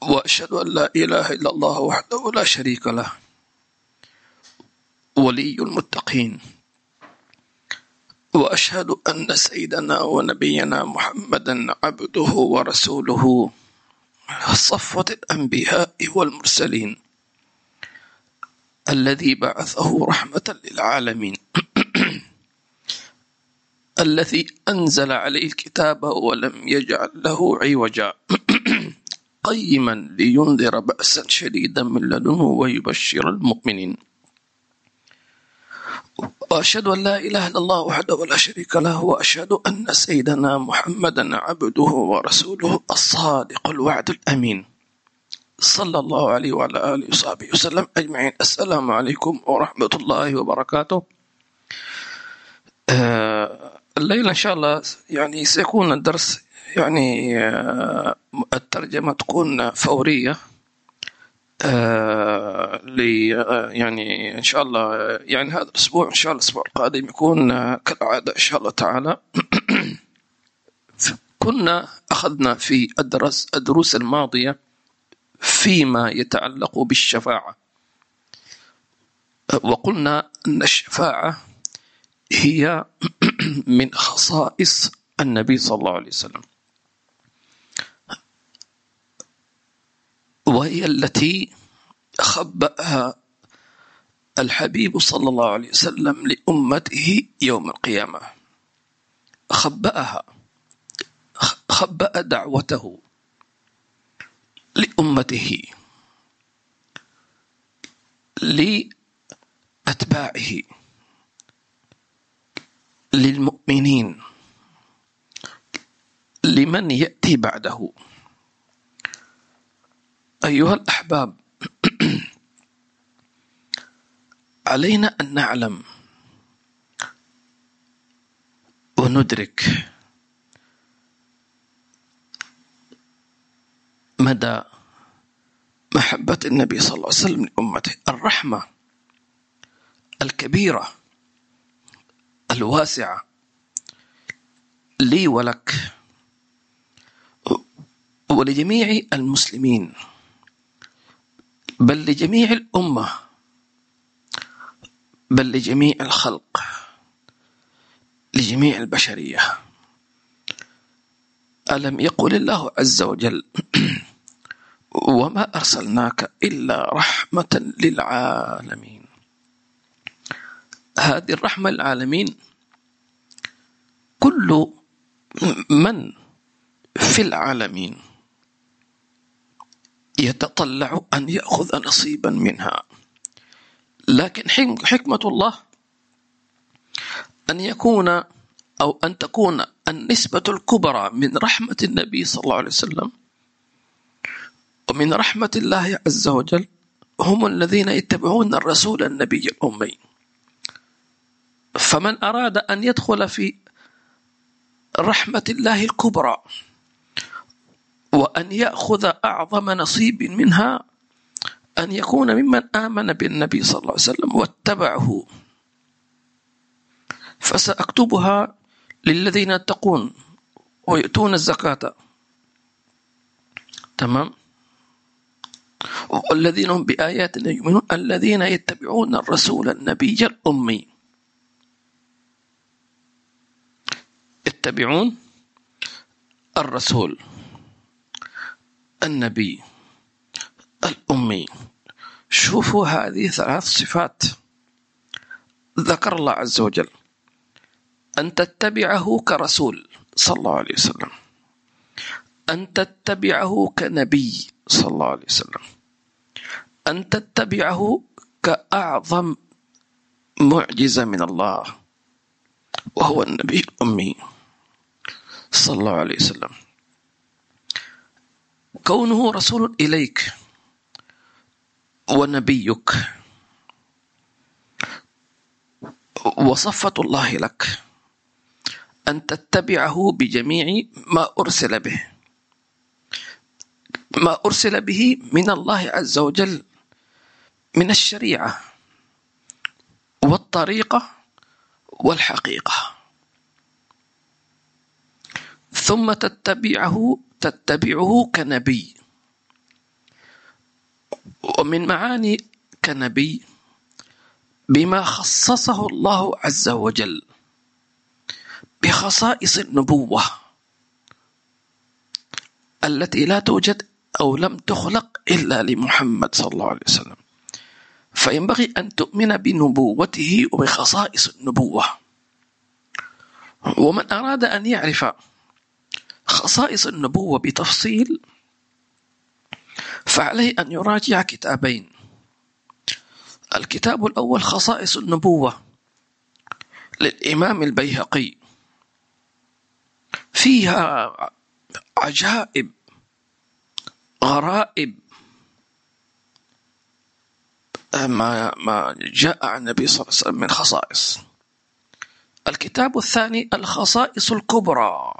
وأشهد أن لا إله إلا الله وحده لا شريك له ولي المتقين. وأشهد أن سيدنا ونبينا محمدا عبده ورسوله صفوة الأنبياء والمرسلين الذي بعثه رحمة للعالمين. الذي أنزل عليه الكتاب ولم يجعل له عوجا. قيما لينذر بأسا شديدا من لدنه ويبشر المؤمنين. وأشهد أن لا إله إلا الله وحده لا شريك له وأشهد أن سيدنا محمدا عبده ورسوله الصادق الوعد الأمين. صلى الله عليه وعلى آله وصحبه وسلم أجمعين. السلام عليكم ورحمة الله وبركاته. آه، الليلة إن شاء الله يعني سيكون الدرس يعني آه، الترجمة تكون فورية آه آه يعني إن شاء الله يعني هذا الأسبوع إن شاء الله الأسبوع القادم يكون كالعادة إن شاء الله تعالى. كنا أخذنا في الدرس الدروس الماضية فيما يتعلق بالشفاعة. وقلنا أن الشفاعة هي من خصائص النبي صلى الله عليه وسلم. وهي التي خبأها الحبيب صلى الله عليه وسلم لأمته يوم القيامة. خبأها خبأ دعوته لأمته لأتباعه. للمؤمنين. لمن يأتي بعده. أيها الأحباب علينا أن نعلم وندرك مدى محبة النبي صلى الله عليه وسلم لأمته الرحمة الكبيرة الواسعة. لي ولك. ولجميع المسلمين. بل لجميع الأمة. بل لجميع الخلق. لجميع البشرية. ألم يقل الله عز وجل وما أرسلناك إلا رحمة للعالمين. هذه الرحمة للعالمين. كل من في العالمين يتطلع أن يأخذ نصيبا منها. لكن حكمة الله أن يكون أو أن تكون النسبة الكبرى من رحمة النبي صلى الله عليه وسلم ومن رحمة الله عز وجل هم الذين يتبعون الرسول النبي الأمي. فمن أراد أن يدخل في رحمة الله الكبرى وأن يأخذ أعظم نصيب منها أن يكون ممن آمن بالنبي صلى الله عليه وسلم واتبعه. فسأكتبها للذين يتقون ويؤتون الزكاة. تمام؟ والذين هم بآياتنا يؤمنون الذين يتبعون الرسول النبي الأمي. يتبعون الرسول النبي الأمي. شوفوا هذه ثلاث صفات. ذكر الله عز وجل أن تتبعه كرسول صلى الله عليه وسلم أن تتبعه كنبي صلى الله عليه وسلم أن تتبعه كأعظم معجزة من الله وهو النبي الأمي. صلى الله عليه وسلم. كونه رسول إليك ونبيك وصفة الله لك أن تتبعه بجميع ما أرسل به. ما أرسل به من الله عز وجل من الشريعة والطريقة والحقيقة. ثم تتبعه تتبعه كنبي. ومن معاني كنبي بما خصصه الله عز وجل بخصائص النبوة التي لا توجد أو لم تخلق إلا لمحمد صلى الله عليه وسلم. فينبغي أن تؤمن بنبوته وبخصائص النبوة. ومن أراد أن يعرف خصائص النبوة بتفصيل فعليه أن يراجع كتابين. الكتاب الأول خصائص النبوة للإمام البيهقي. فيها عجائب غرائب. ما ما جاء عن النبي صلى الله عليه وسلم من خصائص. الكتاب الثاني الخصائص الكبرى.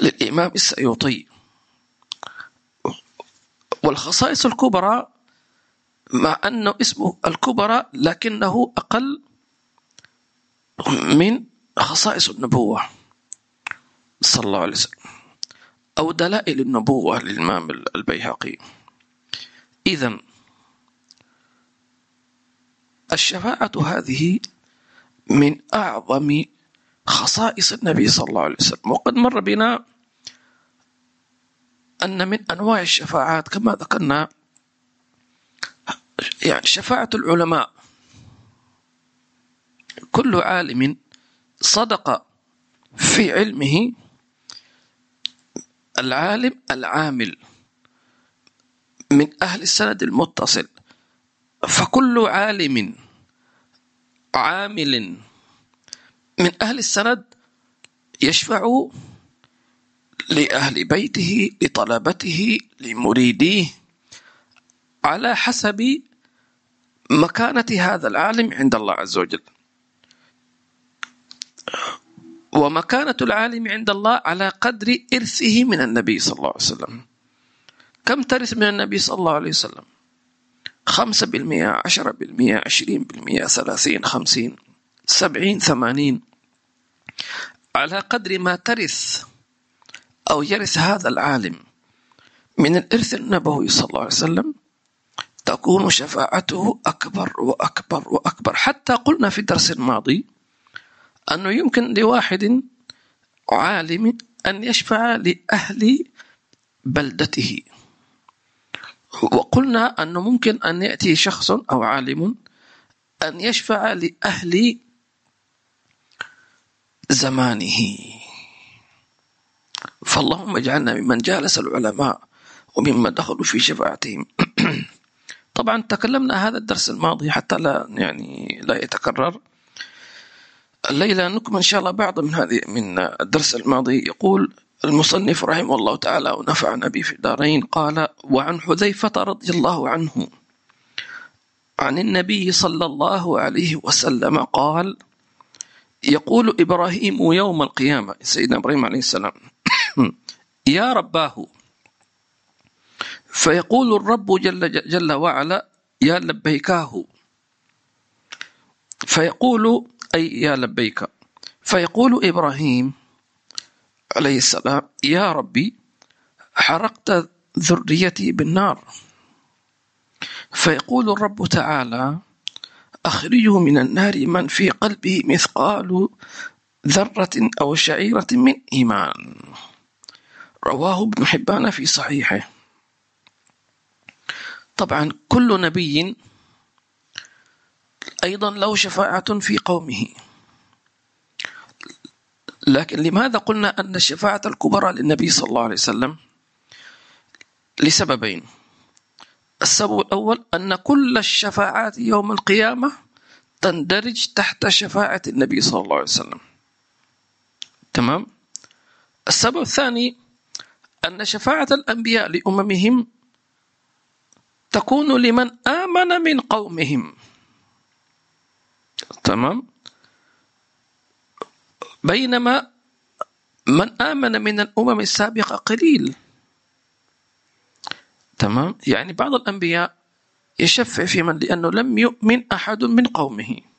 للإمام السيوطي. والخصائص الكبرى مع أنه اسمه الكبرى لكنه أقل من خصائص النبوة. صلى الله عليه وسلم. أو دلائل النبوة للإمام البيهقي. إذا الشفاعة هذه من أعظم خصائص النبي صلى الله عليه وسلم. وقد مر بنا أن من أنواع الشفاعات كما ذكرنا يعني شفاعة العلماء. كل عالم صدق في علمه العالم العامل من أهل السند المتصل. فكل عالم عامل من أهل السند يشفع لأهل بيته لطلبته لمريديه على حسب مكانة هذا العالم عند الله عز وجل. ومكانة العالم عند الله على قدر إرثه من النبي صلى الله عليه وسلم. كم ترث من النبي صلى الله عليه وسلم؟ خمسة بالمئة عشرة بالمئة عشرين بالمئة ثلاثين خمسين سبعين ثمانين. على قدر ما ترث أو يرث هذا العالم من الإرث النبوي صلى الله عليه وسلم تكون شفاعته أكبر وأكبر وأكبر. حتى قلنا في الدرس الماضي أنه يمكن لواحد عالم أن يشفع لأهل بلدته. وقلنا أنه ممكن أن يأتي شخص أو عالم أن يشفع لأهل زمانه. فاللهم اجعلنا ممن جالس العلماء وممن دخلوا في شفاعتهم. طبعا تكلمنا هذا الدرس الماضي حتى لا يعني لا يتكرر. الليلة نكمل إن شاء الله بعض من هذه من الدرس الماضي. يقول المصنف رحمه الله تعالى ونفعنا به في الدارين قال وعن حذيفة رضي الله عنه عن النبي صلى الله عليه وسلم قال يقول إبراهيم يوم القيامة سيدنا إبراهيم عليه السلام. يا رباه. فيقول الرب جل, جل وعلا يا لبيكاه. فيقول أي يا لبيك. فيقول إبراهيم عليه السلام يا ربي حرقت ذريتي بالنار. فيقول الرب تعالى أخرجه من النار من في قلبه مثقال ذرة أو شعيرة من إيمان. رواه ابن حبان في صحيحه. طبعا كل نبي أيضا له شفاعة في قومه. لكن لماذا قلنا أن الشفاعة الكبرى للنبي صلى الله عليه وسلم؟ لسببين. السبب الأول أن كل الشفاعات يوم القيامة تندرج تحت شفاعة النبي صلى الله عليه وسلم. تمام؟ السبب الثاني أن شفاعة الأنبياء لأممهم تكون لمن آمن من قومهم. تمام؟ بينما من آمن من الأمم السابقة قليل. تمام؟ يعني بعض الأنبياء يشفع في من؟ لأنه لم يؤمن أحد من قومه.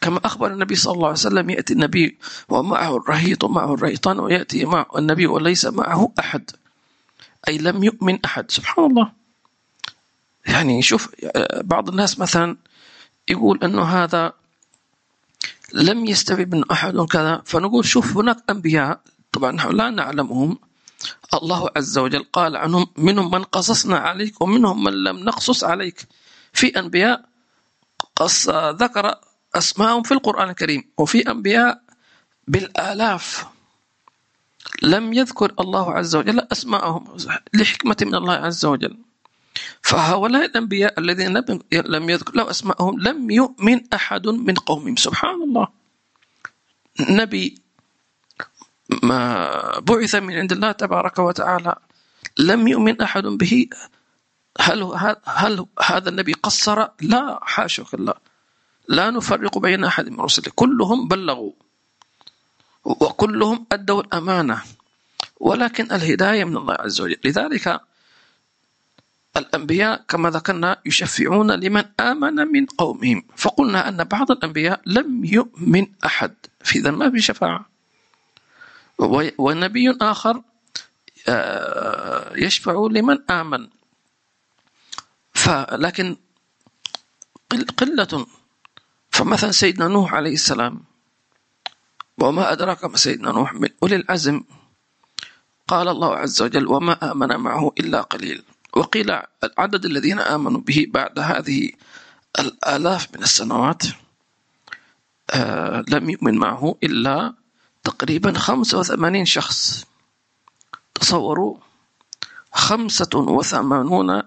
كما أخبر النبي صلى الله عليه وسلم يأتي النبي ومعه الرهيط ومعه الرهيطان ويأتي معه النبي وليس معه أحد. أي لم يؤمن أحد. سبحان الله. يعني شوف بعض الناس مثلا يقول أنه هذا لم يستوعب من أحد كذا فنقول شوف هناك أنبياء طبعا نحن لا نعلمهم. الله عز وجل قال عنهم منهم من قصصنا عليك ومنهم من لم نقصص عليك. في أنبياء قص ذكر أسماءهم في القرآن الكريم وفي أنبياء بالآلاف. لم يذكر الله عز وجل أسماءهم. لحكمة من الله عز وجل. فهؤلاء الأنبياء الذين لم يذكر له أسماءهم لم يؤمن أحد من قومهم. سبحان الله. نبي ما بعث من عند الله تبارك وتعالى لم يؤمن أحد به. هل هل هذا النبي قصر؟ لا حاشا الله. لا نفرق بين أحد من رسله. كلهم بلغوا وكلهم أدوا الأمانة ولكن الهداية من الله عز وجل. لذلك الأنبياء كما ذكرنا يشفعون لمن آمن من قومهم. فقلنا أن بعض الأنبياء لم يؤمن أحد في ما بشفاعة. ونبي آخر آه، يشفع لمن آمن. فلكن قلة فمثلا سيدنا نوح عليه السلام وما أدراك ما سيدنا نوح من أولي العزم؟ قال الله عز وجل وما آمن معه إلا قليل. وقيل العدد الذين آمنوا به بعد هذه الآلاف من السنوات آه لم يؤمن معه إلا تقريبا 85 شخص. تصوروا خمسة وثمانون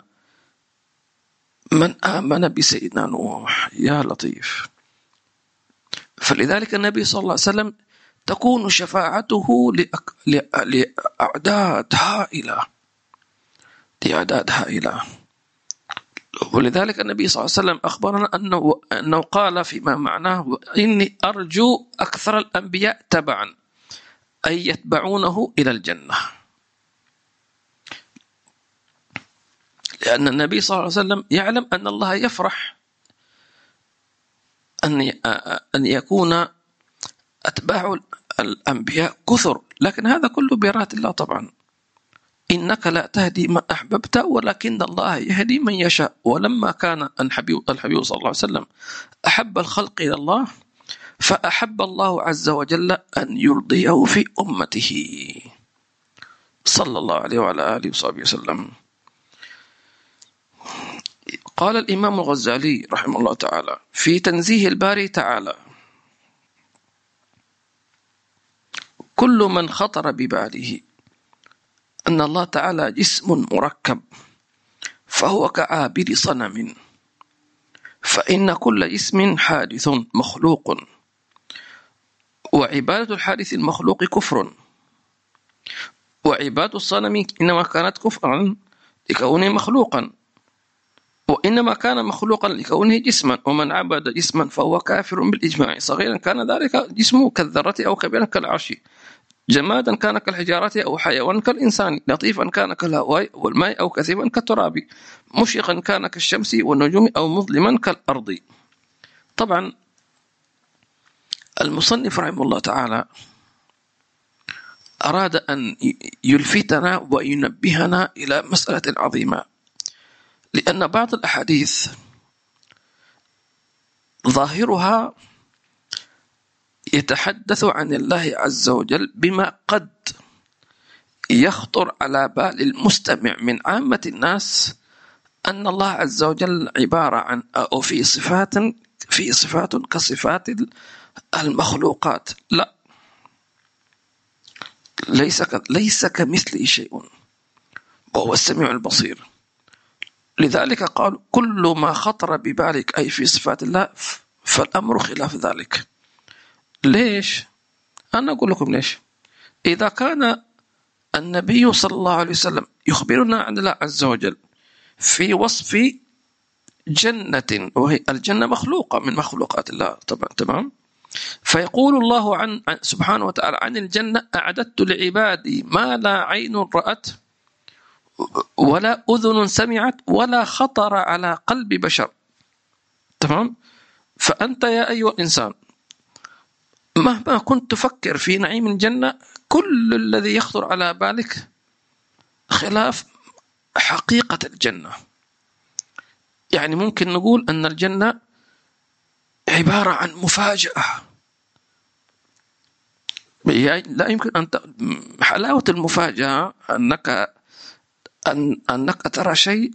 من آمن بسيدنا نوح. يا لطيف. فلذلك النبي صلى الله عليه وسلم تكون شفاعته لأعداد هائلة. لأعداد هائلة. ولذلك النبي صلى الله عليه وسلم أخبرنا أنه, أنه قال فيما معناه إني أرجو أكثر الأنبياء تبعا أي يتبعونه إلى الجنة. لأن النبي صلى الله عليه وسلم يعلم أن الله يفرح أن أن يكون أتباع الأنبياء كثر. لكن هذا كله بإرادة الله طبعا. إنك لا تهدي من أحببت ولكن الله يهدي من يشاء. ولما كان الحبيب, الحبيب صلى الله عليه وسلم أحب الخلق إلى الله فأحب الله عز وجل أن يرضيه في أمته. صلى الله عليه وعلى آله وصحبه وسلم. قال الإمام الغزالي رحمه الله تعالى في تنزيه الباري تعالى كل من خطر بباله أن الله تعالى جسم مركب فهو كعابد صنم فإن كل جسم حادث مخلوق وعبادة الحادث المخلوق كفر وعبادة الصنم إنما كانت كفرا لكونه مخلوقا. وإنما كان مخلوقا لكونه جسما ومن عبد جسما فهو كافر بالإجماع. صغيرا كان ذلك جسمه كالذرة أو كبيرا كالعرش. جمادا كان كالحجارة أو حيوان كالإنسان. لطيفا كان كالهواء والماء أو كثيبا كالتراب. مشرقا كان كالشمس والنجوم أو مظلما كالأرض. طبعا المصنف رحمه الله تعالى أراد أن يلفتنا وينبهنا إلى مسألة عظيمة. لأن بعض الأحاديث ظاهرها يتحدث عن الله عز وجل بما قد يخطر على بال المستمع من عامة الناس أن الله عز وجل عبارة عن أو في صفات في صفات كصفات المخلوقات. لا. ليس ليس كمثله شيء. وهو السميع البصير. لذلك قال كل ما خطر ببالك أي في صفات الله فالأمر خلاف ذلك. ليش؟ أنا أقول لكم ليش. إذا كان النبي صلى الله عليه وسلم يخبرنا عن الله عز وجل في وصف جنة وهي الجنة مخلوقة من مخلوقات الله طبعا تمام؟ فيقول الله عن سبحانه وتعالى عن الجنة أعددت لعبادي ما لا عين رأت ولا أذن سمعت ولا خطر على قلب بشر. تمام؟ فأنت يا أيها الإنسان مهما كنت تفكر في نعيم الجنة كل الذي يخطر على بالك خلاف حقيقة الجنة. يعني ممكن نقول أن الجنة عبارة عن مفاجأة. لا يمكن أن حلاوة المفاجأة أنك أن أنك ترى شيء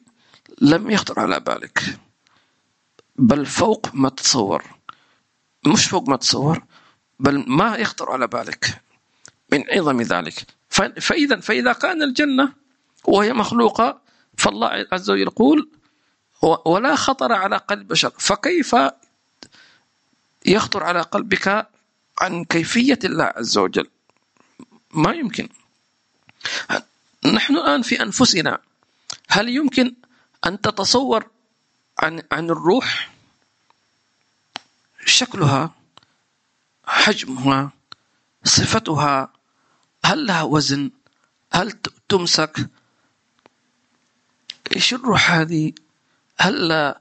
لم يخطر على بالك. بل فوق ما تتصور مش فوق ما تتصور بل ما يخطر على بالك. من عظم ذلك. فإذا فإذا كان الجنة وهي مخلوقة فالله عز وجل يقول ولا خطر على قلب بشر فكيف يخطر على قلبك عن كيفية الله عز وجل؟ ما يمكن. نحن الآن في أنفسنا. هل يمكن أن تتصور عن عن الروح؟ شكلها حجمها صفتها هل لها وزن؟ هل تمسك؟ إيش الروح هذه؟ هل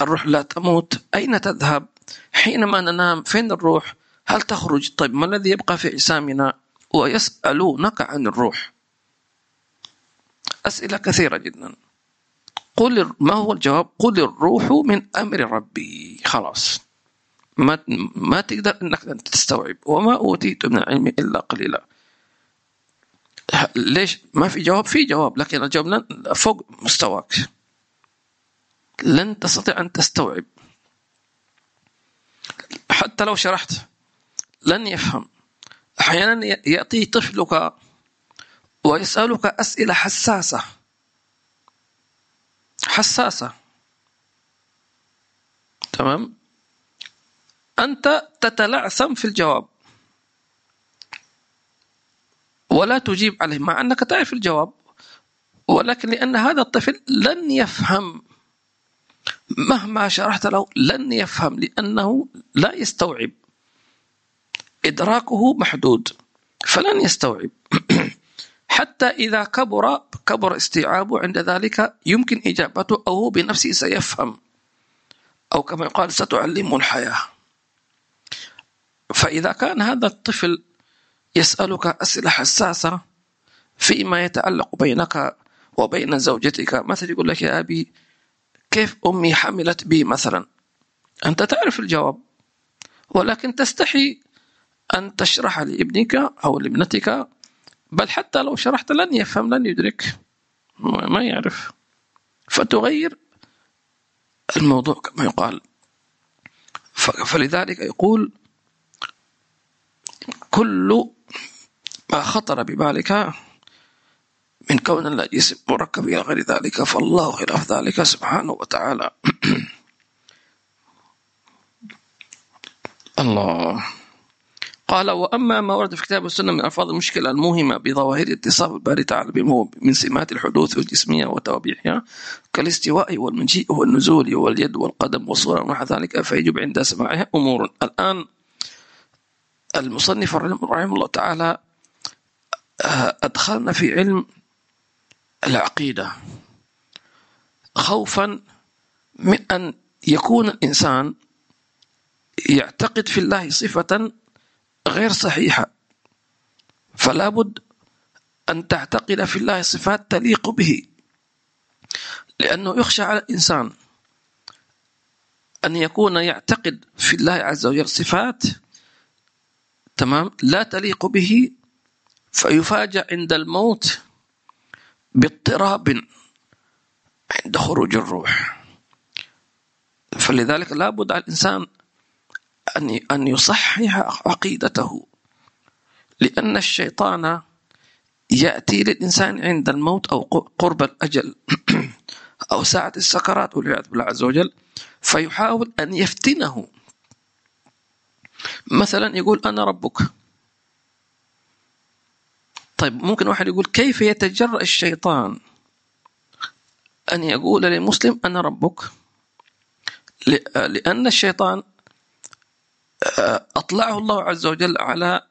الروح لا تموت؟ أين تذهب؟ حينما ننام فين الروح؟ هل تخرج؟ طيب ما الذي يبقى في أجسامنا؟ ويسألونك عن الروح. أسئلة كثيرة جدا. قل ما هو الجواب؟ قل الروح من أمر ربي. خلاص. ما ما تقدر إنك تستوعب. وما أوتيت من العلم إلا قليلا. ليش؟ ما في جواب؟ في جواب لكن الجواب فوق مستواك. لن تستطيع أن تستوعب. حتى لو شرحت لن يفهم. أحيانا يأتي طفلك ويسألك أسئلة حساسة. حساسة. تمام؟ أنت تتلعثم في الجواب. ولا تجيب عليه مع أنك تعرف الجواب ولكن لأن هذا الطفل لن يفهم. مهما شرحت له لن يفهم لأنه لا يستوعب. إدراكه محدود فلن يستوعب. حتى إذا كبر كبر استيعابه عند ذلك يمكن إجابته أو هو بنفسه سيفهم. أو كما يقال ستعلمه الحياة. فإذا كان هذا الطفل يسألك أسئلة حساسة فيما يتعلق بينك وبين زوجتك مثلا يقول لك يا أبي كيف أمي حملت بي مثلا؟ أنت تعرف الجواب. ولكن تستحي أن تشرح لابنك أو لابنتك بل حتى لو شرحت لن يفهم لن يدرك. ما يعرف. فتغير الموضوع كما يقال. فلذلك يقول كل ما خطر ببالك من كون الله جسم مركب إلى غير ذلك فالله خلاف ذلك سبحانه وتعالى. الله. قال وأما ما ورد في كتاب السنة من ألفاظ المشكلة الموهمة بظواهر اتصاف الباري تعالى من سمات الحدوث الجسمية وتوابيحها كالاستواء والمجيء والنزول واليد والقدم والصورة ونحو ذلك فيجب عند سماعها أمور. الآن المصنف رحمه الله تعالى آه، أدخلنا في علم العقيدة. خوفا من أن يكون الإنسان يعتقد في الله صفة غير صحيحة. فلا بد أن تعتقد في الله صفات تليق به. لأنه يخشى على الإنسان أن يكون يعتقد في الله عز وجل صفات تمام لا تليق به فيفاجأ عند الموت باضطراب عند خروج الروح. فلذلك لابد على الإنسان أن أن يصحح عقيدته. لأن الشيطان يأتي للإنسان عند الموت أو قرب الأجل أو ساعة السكرات والعياذ بالله عز وجل فيحاول أن يفتنه. مثلا يقول أنا ربك. طيب ممكن واحد يقول كيف يتجرأ الشيطان أن يقول للمسلم أنا ربك؟ لأن الشيطان أطلعه الله عز وجل على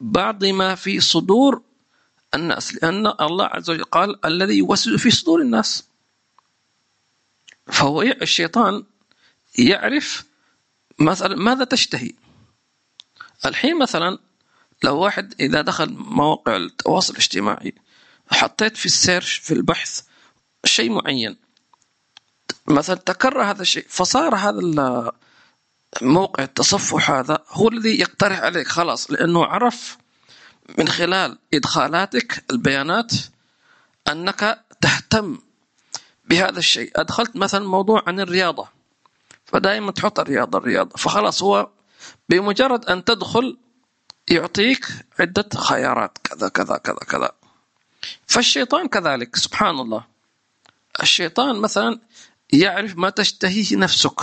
بعض ما في صدور الناس لأن الله عز وجل قال الذي يوسوس في صدور الناس. فهو الشيطان يعرف مثلا ماذا تشتهي. الحين مثلا لو واحد إذا دخل مواقع التواصل الاجتماعي حطيت في السيرش في البحث شيء معين مثلا تكرر هذا الشيء فصار هذا موقع التصفح هذا هو الذي يقترح عليك. خلاص لأنه عرف من خلال إدخالاتك البيانات أنك تهتم بهذا الشيء. أدخلت مثلا موضوع عن الرياضة. فدائما تحط الرياضة الرياضة. فخلاص هو بمجرد أن تدخل يعطيك عدة خيارات. كذا كذا كذا كذا. فالشيطان كذلك سبحان الله. الشيطان مثلا يعرف ما تشتهيه نفسك.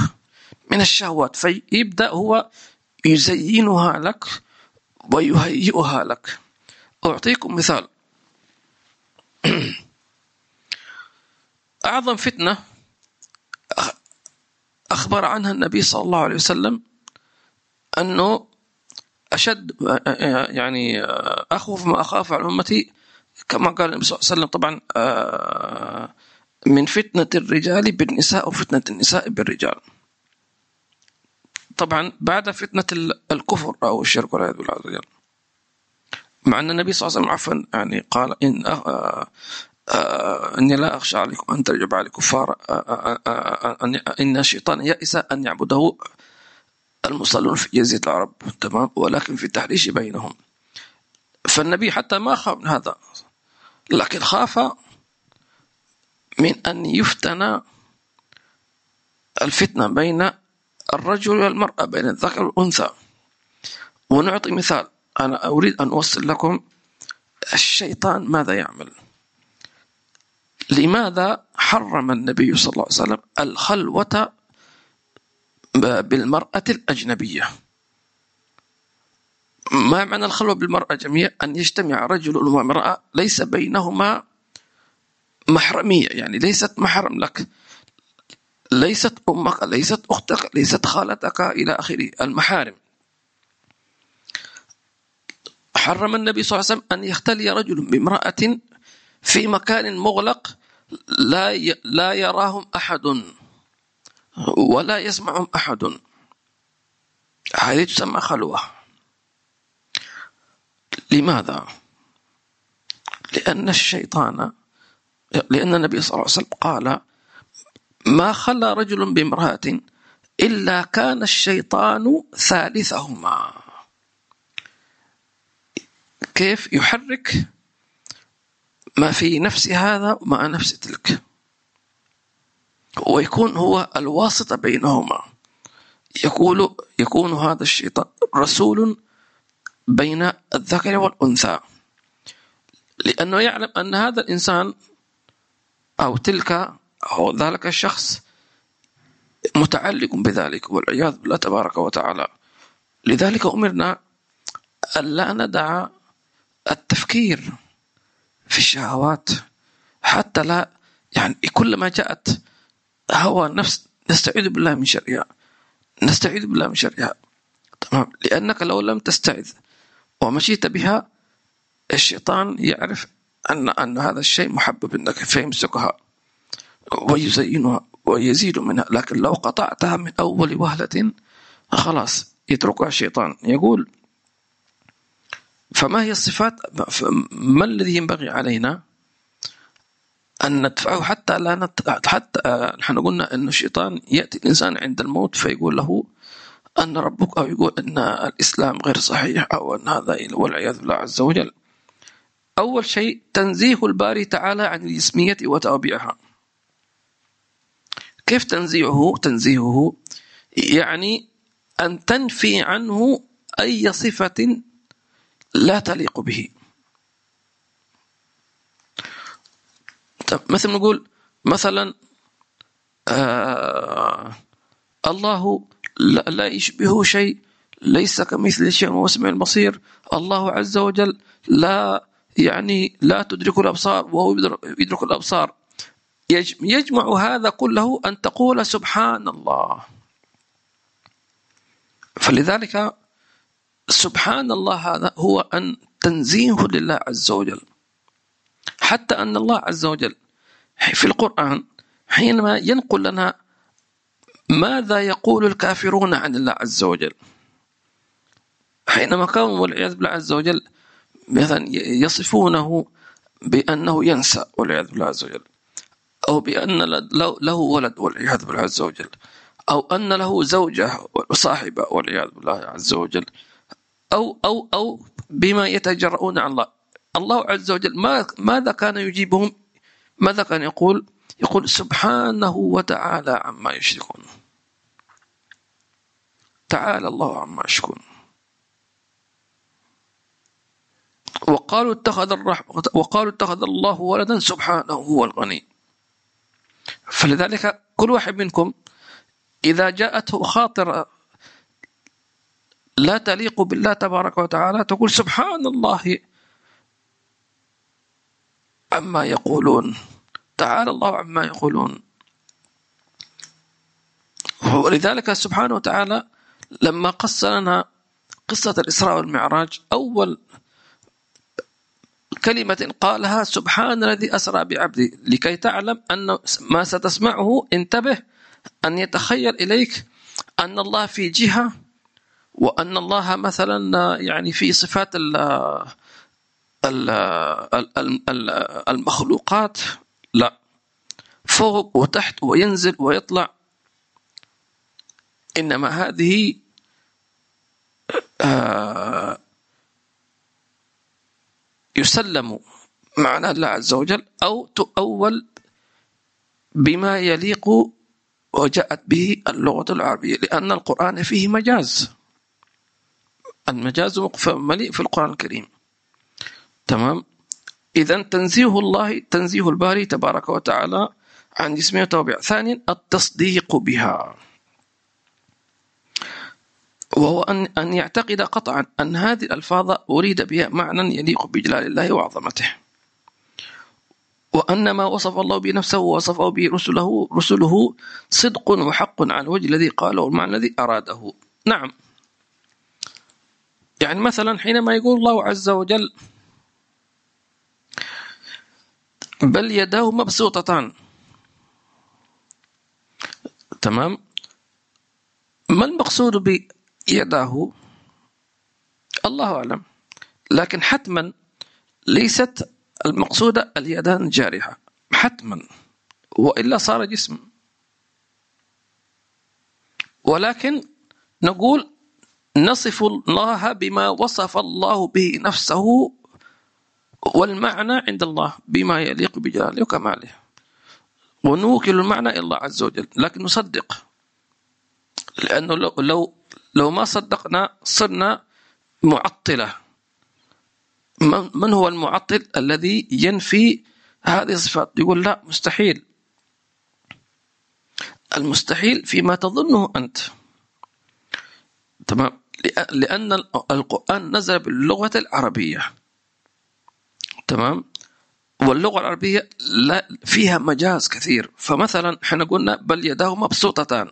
من الشهوات فيبدأ هو يزينها لك ويهيئها لك. أعطيكم مثال. أعظم فتنة أخبر عنها النبي صلى الله عليه وسلم أنه أشد يعني أخوف ما أخاف على أمتي. كما قال النبي صلى الله عليه وسلم طبعا من فتنة الرجال بالنساء وفتنة النساء بالرجال. طبعا بعد فتنة الكفر أو الشرك والعياذ بالله عز وجل. مع أن النبي صلى الله عليه وسلم عفوا يعني قال إن آه آه إني لا أخشى عليكم أن ترجع على الكفار آه آه إن الشيطان يئس أن يعبده المصلون في جزيرة العرب. تمام؟ ولكن في التحريش بينهم. فالنبي حتى ما خاف من هذا لكن خاف من أن يفتن الفتنة بين الرجل والمرأة بين الذكر والأنثى. ونعطي مثال. أنا أريد أن أوصل لكم الشيطان ماذا يعمل. لماذا حرم النبي صلى الله عليه وسلم الخلوة بالمرأة الأجنبية؟ ما معنى الخلوة بالمرأة جميعا؟ أن يجتمع رجل وامرأة ليس بينهما محرمية يعني ليست محرم لك. ليست أمك ليست أختك ليست خالتك إلى آخره المحارم. حرم النبي صلى الله عليه وسلم أن يختلي رجل بامرأة في مكان مغلق لا لا يراهم أحد ولا يسمعهم أحد. هذه تسمى خلوة. لماذا؟ لأن الشيطان لأن النبي صلى الله عليه وسلم قال ما خلى رجل بامرأة إلا كان الشيطان ثالثهما. كيف يحرك ما في نفس هذا ومع نفس تلك؟ ويكون هو الواسطة بينهما. يقول يكون هذا الشيطان رسول بين الذكر والأنثى. لأنه يعلم أن هذا الإنسان أو تلك أو ذلك الشخص متعلق بذلك والعياذ بالله تبارك وتعالى. لذلك أمرنا ألا ندع التفكير في الشهوات حتى لا يعني كلما جاءت هوى النفس نستعيذ بالله من شرها نستعيذ بالله من شرها. تمام؟ لأنك لو لم تستعذ ومشيت بها الشيطان يعرف أن أن هذا الشيء محبب لك فيمسكها. ويزينها ويزيد منها. لكن لو قطعتها من أول وهلة خلاص يتركها الشيطان. يقول فما هي الصفات؟ ما الذي ينبغي علينا أن ندفعه حتى لا نت... حتى نحن قلنا أن الشيطان يأتي الإنسان عند الموت فيقول له أن ربك أو يقول أن الإسلام غير صحيح أو أن هذا والعياذ بالله عز وجل. أول شيء تنزيه الباري تعالى عن الجسمية وتوابعها. كيف تنزيعه؟ تنزيهه يعني أن تنفي عنه أي صفة لا تليق به. طب نقول مثلا آه الله لا يشبهه شيء ليس كمثل شيء وهو السميع البصير الله عز وجل لا يعني لا تدرك الأبصار وهو يدرك الأبصار. يجمع هذا كله أن تقول سبحان الله فلذلك سبحان الله هذا هو أن تنزيه لله عز وجل. حتى أن الله عز وجل في القرآن حينما ينقل لنا ماذا يقول الكافرون عن الله عز وجل. حينما كانوا والعياذ بالله عز وجل مثلا يصفونه بأنه ينسى والعياذ بالله عز وجل. أو بأن له ولد والعياذ بالله عز وجل. أو أن له زوجة وصاحبة والعياذ بالله عز وجل. أو أو أو بما يتجرؤون على الله. الله عز وجل ما ماذا كان يجيبهم؟ ماذا كان يقول؟ يقول سبحانه وتعالى عما يشركون. تعالى الله عما يشركون. وقالوا اتخذ الرحمة وقالوا اتخذ الله ولدا سبحانه هو الغني. فلذلك كل واحد منكم إذا جاءته خاطرة لا تليق بالله تبارك وتعالى تقول سبحان الله. عما يقولون. تعالى الله عما يقولون. ولذلك سبحانه وتعالى لما قص لنا قصة الإسراء والمعراج أول كلمة قالها سبحان الذي أسرى بعبده لكي تعلم أن ما ستسمعه انتبه أن يتخيل إليك أن الله في جهة وأن الله مثلا يعني في صفات المخلوقات لا فوق وتحت وينزل ويطلع. إنما هذه آه، يسلم معنى الله عز وجل أو تؤول بما يليق وجاءت به اللغة العربية لأن القرآن فيه مجاز. المجاز مليء في القرآن الكريم. تمام؟ إذا تنزيه الله تنزيه الباري تبارك وتعالى عن اسمه وتوبع ثانيا التصديق بها. وهو أن أن يعتقد قطعا أن هذه الألفاظ أريد بها معنى يليق بجلال الله وعظمته. وأن ما وصف الله بنفسه ووصفه به رسله رسله صدق وحق على الوجه الذي قاله المعنى الذي أراده. نعم. يعني مثلا حينما يقول الله عز وجل بل يداه مبسوطتان. تمام؟ ما المقصود بيداه الله أعلم. لكن حتما ليست المقصودة اليدان الجارحة حتما. وإلا صار جسم. ولكن نقول نصف الله بما وصف الله به نفسه والمعنى عند الله بما يليق بجلاله وكماله. ونوكل المعنى إلى الله عز وجل. لكن نصدق. لأنه لو لو ما صدقنا صرنا معطلة. من هو المعطل الذي ينفي هذه الصفات؟ يقول لا مستحيل. المستحيل فيما تظنه أنت. تمام؟ لأن القرآن نزل باللغة العربية. تمام؟ واللغة العربية لا فيها مجاز كثير. فمثلا إحنا قلنا بل يداه مبسوطتان.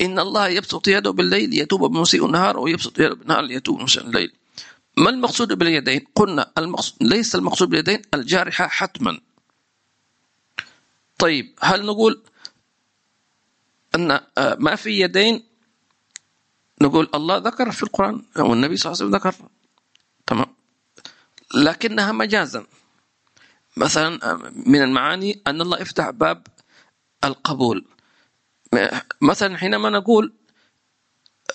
إن الله يبسط يده بالليل يتوب بمسيء النهار ويبسط يده بالنهار ليتوب بمسيء الليل. ما المقصود باليدين؟ قلنا المقصود ليس المقصود باليدين الجارحة حتما. طيب هل نقول أن آه، ما في يدين؟ نقول الله ذكر في القرآن أو النبي صلى الله عليه وسلم ذكر. تمام؟ لكنها مجازا. مثلا آه، من المعاني أن الله يفتح باب القبول. مثلا حينما نقول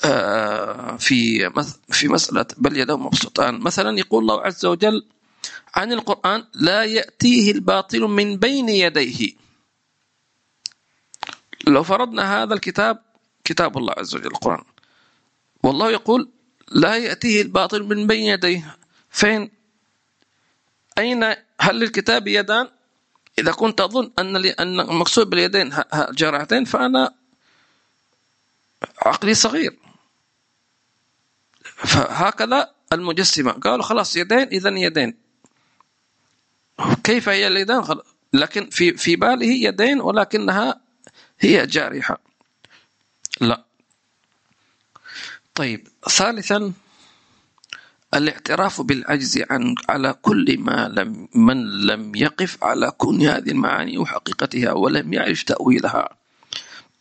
آه، في في مسألة بل يده مبسوطان مثلا يقول الله عز وجل عن القرآن لا يأتيه الباطل من بين يديه. لو فرضنا هذا الكتاب كتاب الله عز وجل القرآن والله يقول لا يأتيه الباطل من بين يديه. فين؟ أين؟ هل للكتاب يدان؟ إذا كنت أظن أن أن المقصود باليدين جارحتين فأنا عقلي صغير. فهكذا المجسمة. قالوا خلاص يدين إذا يدين. كيف هي اليدين؟ لكن في في باله يدين ولكنها هي جارحة. لا. طيب ثالثا الاعتراف بالعجز عن على كل ما لم من لم يقف على كون هذه المعاني وحقيقتها ولم يعرف تأويلها.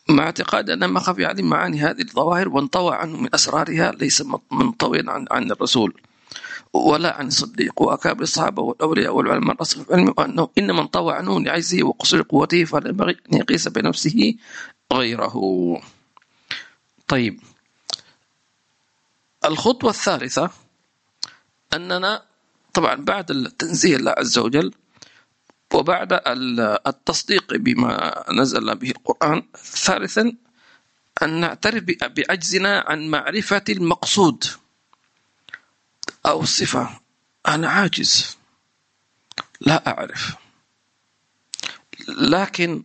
مع اعتقاد أن ما خفي عليه معاني هذه الظواهر وانطوى عنه من أسرارها ليس منطويا عن, عن الرسول ولا عن الصديق وأكابر الصحابة والأولياء والعلماء. الأصل في العلم وأنه إنما انطوى عنه لعجزه وقصر قوته فلا ينبغي أن يقيس بنفسه غيره. طيب. الخطوة الثالثة أننا طبعا بعد التنزيه الله عز وجل وبعد التصديق بما نزل به القرآن ثالثا أن نعترف بعجزنا عن معرفة المقصود أو الصفة. أنا عاجز. لا أعرف. لكن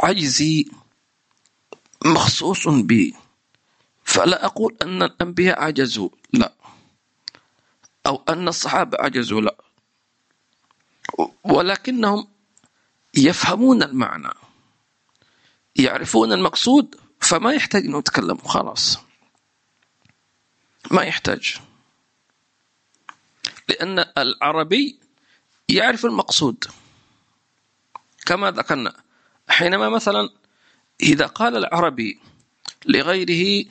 عجزي مخصوص بي فلا أقول أن الأنبياء عجزوا لا. أو أن الصحابة عجزوا لا. ولكنهم يفهمون المعنى يعرفون المقصود فما يحتاج أن يتكلموا خلاص. ما يحتاج. لأن العربي يعرف المقصود. كما ذكرنا حينما مثلا إذا قال العربي لغيره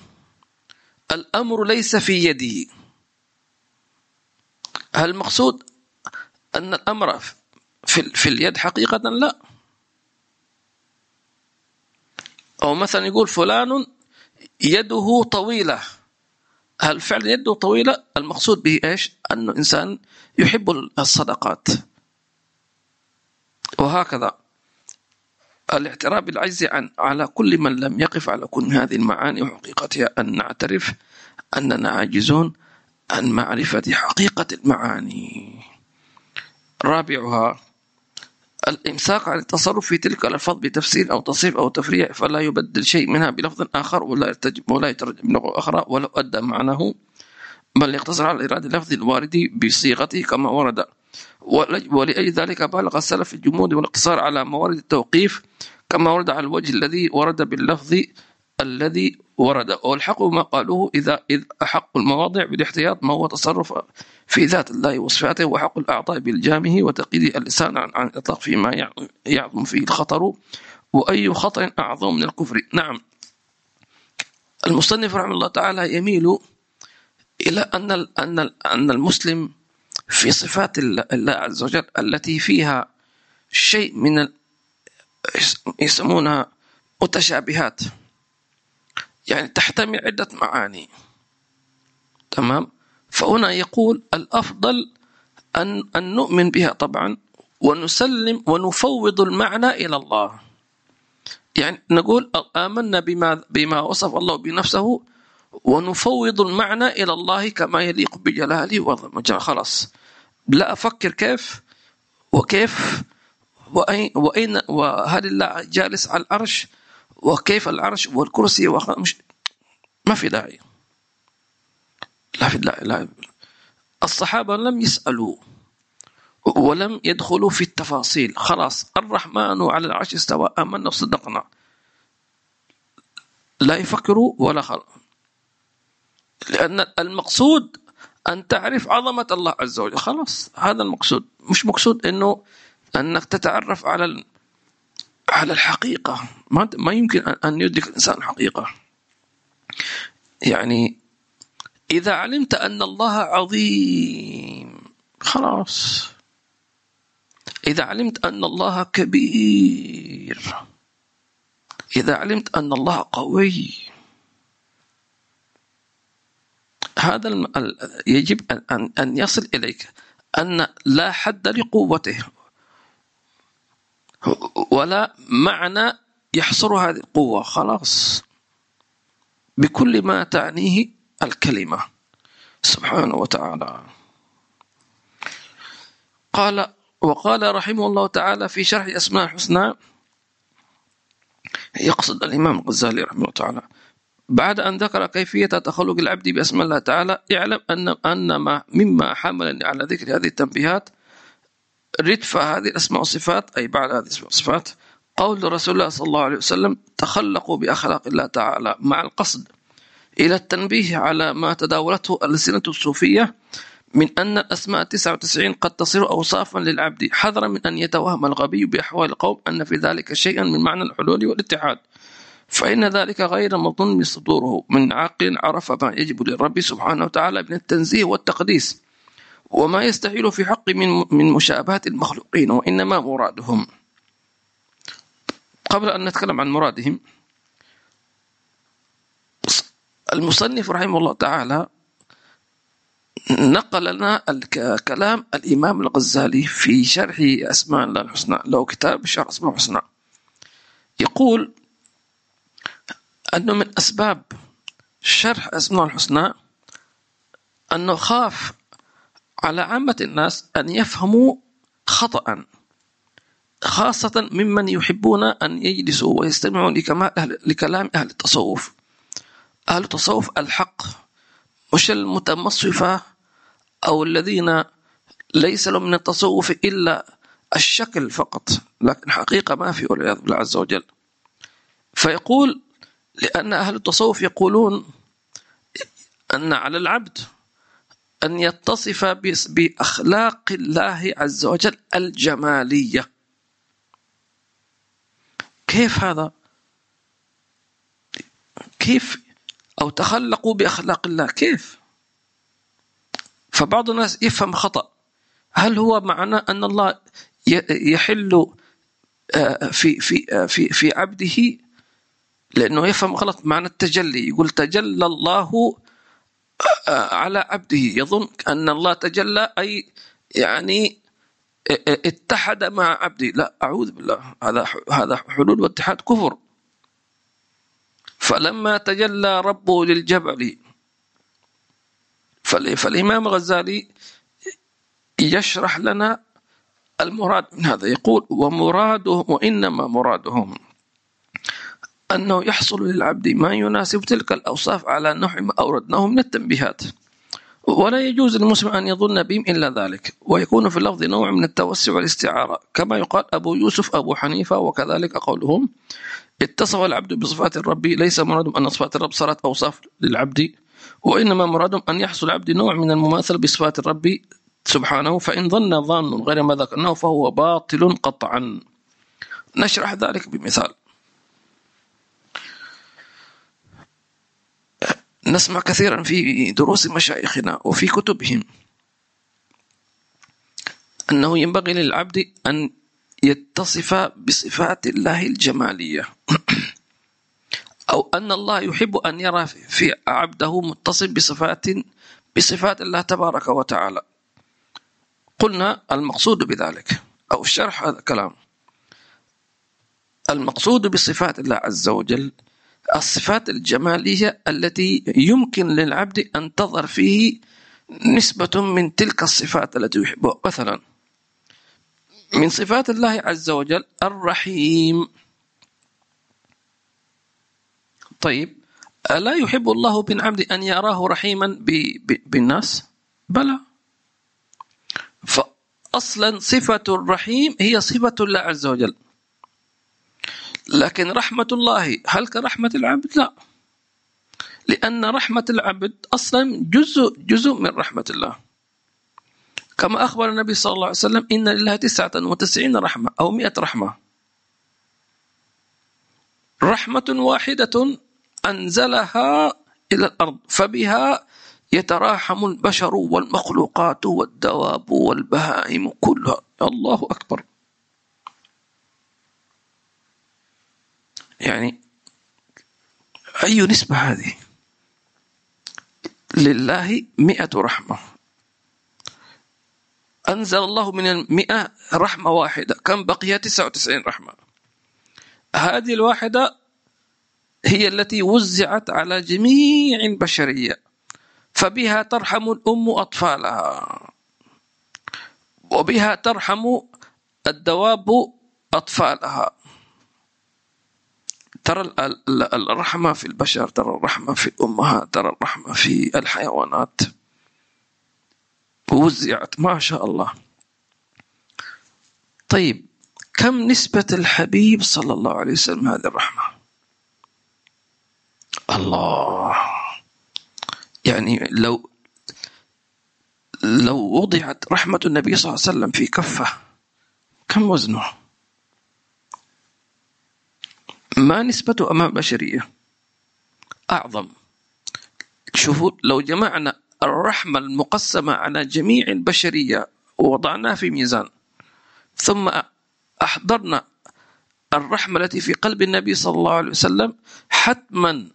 الأمر ليس في يده هل المقصود أن الأمر في, في اليد حقيقة؟ لا. أو مثلا يقول فلان يده طويلة. هل فعلا يده طويلة؟ المقصود به إيش؟ أنه إنسان يحب الصدقات. وهكذا. الاعتراف بالعجز عن على كل من لم يقف على كل هذه المعاني وحقيقتها أن نعترف أننا عاجزون عن معرفة حقيقة المعاني. رابعها الإمساك عن التصرف في تلك الألفاظ بتفسير أو تصريف أو تفريع فلا يبدل شيء منها بلفظ آخر ولا يترجم ولا يترجم بلغة أخرى ولو أدى معناه بل يقتصر على إرادة اللفظ الوارد بصيغته كما ورد. ولأجل ذلك بالغ السلف الجمود والاقتصار على موارد التوقيف كما ورد على الوجه الذي ورد باللفظ الذي ورد. والحق ما قالوه إذا إذ أحق المواضع بالاحتياط ما هو تصرف في ذات الله وصفاته وحق الأعضاء بإلجامه وتقييد اللسان عن, عن الإطلاق فيما يعظم فيه الخطر وأي خطر أعظم من الكفر. نعم. المصنف رحمه الله تعالى يميل إلى أن أن أن المسلم في صفات الله عز وجل التي فيها شيء من يسمونها متشابهات. يعني تحتمل عدة معاني. تمام؟ فهنا يقول الأفضل أن, أن نؤمن بها طبعا ونسلم ونفوض المعنى إلى الله. يعني نقول آمنا بما بما وصف الله بنفسه ونفوض المعنى إلى الله كما يليق بجلاله وعظمته خلاص. لا أفكر كيف وكيف وأين, وأين وهل الله جالس على العرش وكيف العرش والكرسي مش ما في داعي. لا في داعي لا. الصحابة لم يسألوا ولم يدخلوا في التفاصيل. خلاص الرحمن على العرش استوى آمنا وصدقنا. لا يفكروا ولا خلق لأن المقصود أن تعرف عظمة الله عز وجل. خلاص هذا المقصود. مش مقصود أنه أنك تتعرف على على الحقيقة. ما ما يمكن أن يدرك الإنسان الحقيقة. يعني إذا علمت أن الله عظيم خلاص. إذا علمت أن الله كبير إذا علمت أن الله قوي هذا يجب أن أن يصل إليك أن لا حد لقوته. ولا معنى يحصر هذه القوة. خلاص. بكل ما تعنيه الكلمة. سبحانه وتعالى. قال وقال رحمه الله تعالى في شرح أسماء الحسنى يقصد الإمام الغزالي رحمه الله تعالى بعد أن ذكر كيفية تخلق العبد بأسماء الله تعالى اعلم أن أن ما مما حملني على ذكر هذه التنبيهات ردف هذه الأسماء والصفات أي بعد هذه الأسماء والصفات قول رسول الله صلى الله عليه وسلم تخلقوا بأخلاق الله تعالى مع القصد إلى التنبيه على ما تداولته الألسنة الصوفية من أن الأسماء 99 قد تصير أوصافا للعبد حذرا من أن يتوهم الغبي بأحوال القوم أن في ذلك شيئا من معنى الحلول والاتحاد. فإن ذلك غير مظن صدوره. من عاقل عرف ما يجب للرب سبحانه وتعالى من التنزيه والتقديس وما يستحيل في حق من من مشابهة المخلوقين وإنما مرادهم. قبل أن نتكلم عن مرادهم المصنف رحمه الله تعالى نقل لنا كلام الإمام الغزالي في شرح أسماء الله الحسنى له كتاب شرح أسماء الحسنى. يقول أنه من أسباب شرح أسماء الحسنى أنه خاف على عامة الناس أن يفهموا خطأ خاصة ممن يحبون أن يجلسوا ويستمعوا لكلام أهل التصوف. أهل التصوف الحق مش المتمصفة أو الذين ليس لهم من التصوف إلا الشكل فقط لكن حقيقة ما في والعياذ بالله عز وجل. فيقول لأن أهل التصوف يقولون أن على العبد أن يتصف بأخلاق الله عز وجل الجمالية كيف هذا؟ كيف أو تخلقوا بأخلاق الله كيف؟ فبعض الناس يفهم خطأ هل هو معنى أن الله يحل آه، في في آه، في في عبده لأنه يفهم غلط معنى التجلي. يقول تجلى الله آه، على عبده. يظن أن الله تجلى أي يعني اتحد مع عبده. لا أعوذ بالله. هذا هذا حلول واتحاد كفر. فلما تجلى ربه للجبل فالإمام الغزالي يشرح لنا المراد من هذا. يقول ومرادهم وإنما مرادهم. أنه يحصل للعبد ما يناسب تلك الأوصاف على نوع ما أوردناه من التنبيهات. ولا يجوز للمسلم أن يظن بهم إلا ذلك ويكون في اللفظ نوع من التوسع والاستعارة كما يقال أبو يوسف أبو حنيفة وكذلك قولهم اتصف العبد بصفات الرب ليس مرادهم أن صفات الرب صارت أوصاف للعبد وإنما مرادهم أن يحصل العبد نوع من المماثلة بصفات الرب سبحانه فإن ظن ظان غير ما ذكرناه فهو باطل قطعا. نشرح ذلك بمثال. نسمع كثيرا في دروس مشايخنا وفي كتبهم أنه ينبغي للعبد أن يتصف بصفات الله الجمالية. أو أن الله يحب أن يرى في عبده متصف بصفات بصفات الله تبارك وتعالى. قلنا المقصود بذلك أو الشرح هذا كلام المقصود بصفات الله عز وجل الصفات الجمالية التي يمكن للعبد أن تظهر فيه نسبة من تلك الصفات التي يحبها. مثلا من صفات الله عز وجل الرحيم. طيب ألا يحب الله بن عبد أن يراه رحيما بالناس؟ بلى. فأصلا صفة الرحيم هي صفة الله عز وجل. لكن رحمة الله هل كرحمة العبد؟ لا. لأن رحمة العبد أصلا جزء جزء من رحمة الله. كما أخبر النبي صلى الله عليه وسلم إن لله تسعة وتسعين رحمة أو مئة رحمة. رحمة واحدة أنزلها إلى الأرض فبها يتراحم البشر والمخلوقات والدواب والبهائم كلها. الله أكبر. يعني أي نسبة هذه؟ لله مئة رحمة. أنزل الله من المئة رحمة واحدة. كم بقي تسعة وتسعين رحمة. هذه الواحدة هي التي وزعت على جميع البشرية. فبها ترحم الأم أطفالها. وبها ترحم الدواب أطفالها. ترى الرحمة في البشر ترى الرحمة في الأمهات ترى الرحمة في الحيوانات. وزعت ما شاء الله. طيب كم نسبة الحبيب صلى الله عليه وسلم هذه الرحمة؟ الله. يعني لو لو وضعت رحمة النبي صلى الله عليه وسلم في كفة كم وزنه؟ ما نسبته أمام البشرية. أعظم. شوفوا لو جمعنا الرحمة المقسمة على جميع البشرية ووضعناها في ميزان ثم أحضرنا الرحمة التي في قلب النبي صلى الله عليه وسلم حتما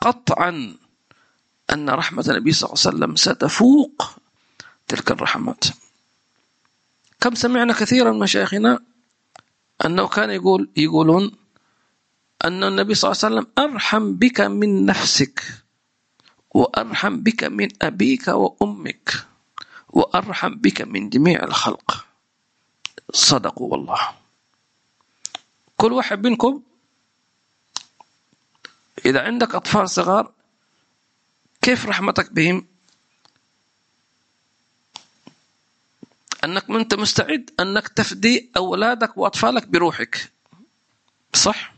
قطعا أن رحمة النبي صلى الله عليه وسلم ستفوق تلك الرحمات. كم سمعنا كثيرا من مشايخنا أنه كان يقول يقولون أن النبي صلى الله عليه وسلم أرحم بك من نفسك وأرحم بك من أبيك وأمك وأرحم بك من جميع الخلق. صدقوا والله. كل واحد منكم إذا عندك أطفال صغار كيف رحمتك بهم؟ أنك أنت مستعد أنك تفدي أولادك وأطفالك بروحك. صح؟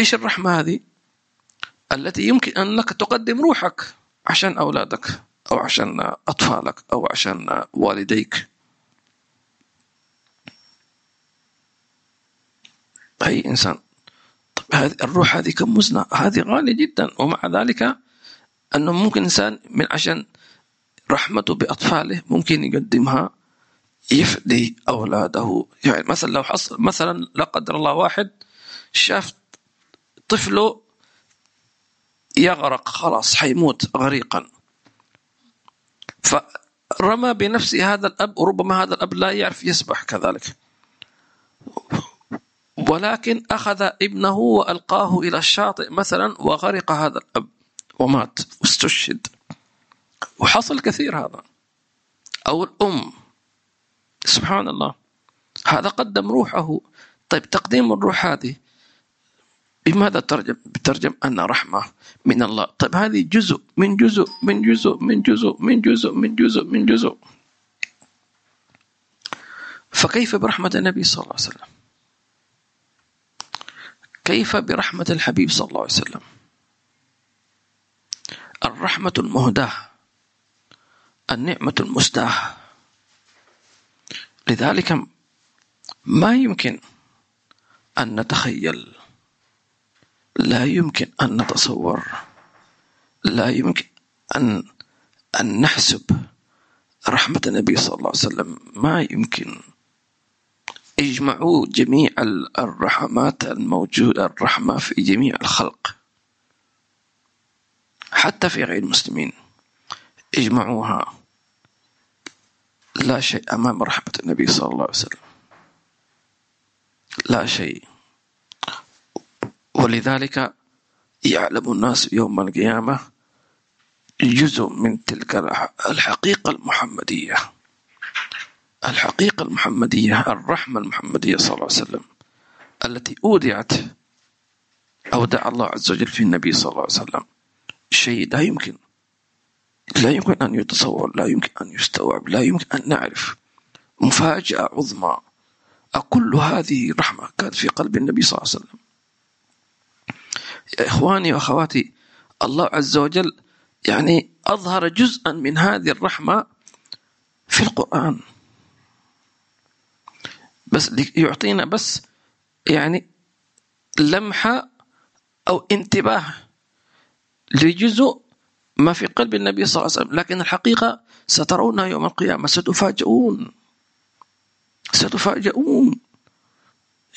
إيش الرحمة هذه؟ التي يمكن أنك تقدم روحك عشان أولادك أو عشان أطفالك أو عشان والديك. أي إنسان. طب هذه الروح هذه كم وزنها هذه غالية جدا. ومع ذلك أنه ممكن إنسان من عشان رحمته بأطفاله ممكن يقدمها يفدي أولاده. يعني مثلا لو حصل مثلا لا قدر الله واحد شاف طفله يغرق خلاص حيموت غريقا. فرمى بنفسه هذا الأب وربما هذا الأب لا يعرف يسبح كذلك. ولكن أخذ ابنه وألقاه إلى الشاطئ مثلا وغرق هذا الأب ومات واستشهد. وحصل كثير هذا. أو الأم. سبحان الله. هذا قدم روحه. طيب تقديم الروح هذه. بماذا ترجم بترجم أن رحمة من الله؟ طيب هذه جزء من جزء من جزء من جزء من جزء من جزء من جزء. فكيف برحمة النبي صلى الله عليه وسلم؟ كيف برحمة الحبيب صلى الله عليه وسلم؟ الرحمة المهداة النعمة المستاه لذلك ما يمكن أن نتخيل لا يمكن أن نتصور. لا يمكن أن أن نحسب رحمة النبي صلى الله عليه وسلم. ما يمكن. اجمعوا جميع الرحمات الموجودة الرحمة في جميع الخلق. حتى في غير المسلمين. اجمعوها. لا شيء أمام رحمة النبي صلى الله عليه وسلم. لا شيء. ولذلك يعلم الناس يوم القيامة جزء من تلك الحقيقة المحمدية. الحقيقة المحمدية الرحمة المحمدية صلى الله عليه وسلم التي أودعت أودع الله عز وجل في النبي صلى الله عليه وسلم. شيء لا يمكن لا يمكن أن يتصور لا يمكن أن يستوعب لا يمكن أن نعرف. مفاجأة عظمى. أكل هذه رحمة كانت في قلب النبي صلى الله عليه وسلم. إخواني وأخواتي الله عز وجل يعني أظهر جزءا من هذه الرحمة في القرآن. بس يعطينا بس يعني لمحة أو انتباه لجزء ما في قلب النبي صلى الله عليه وسلم. لكن الحقيقة سترونها يوم القيامة ستفاجؤون. ستفاجؤون.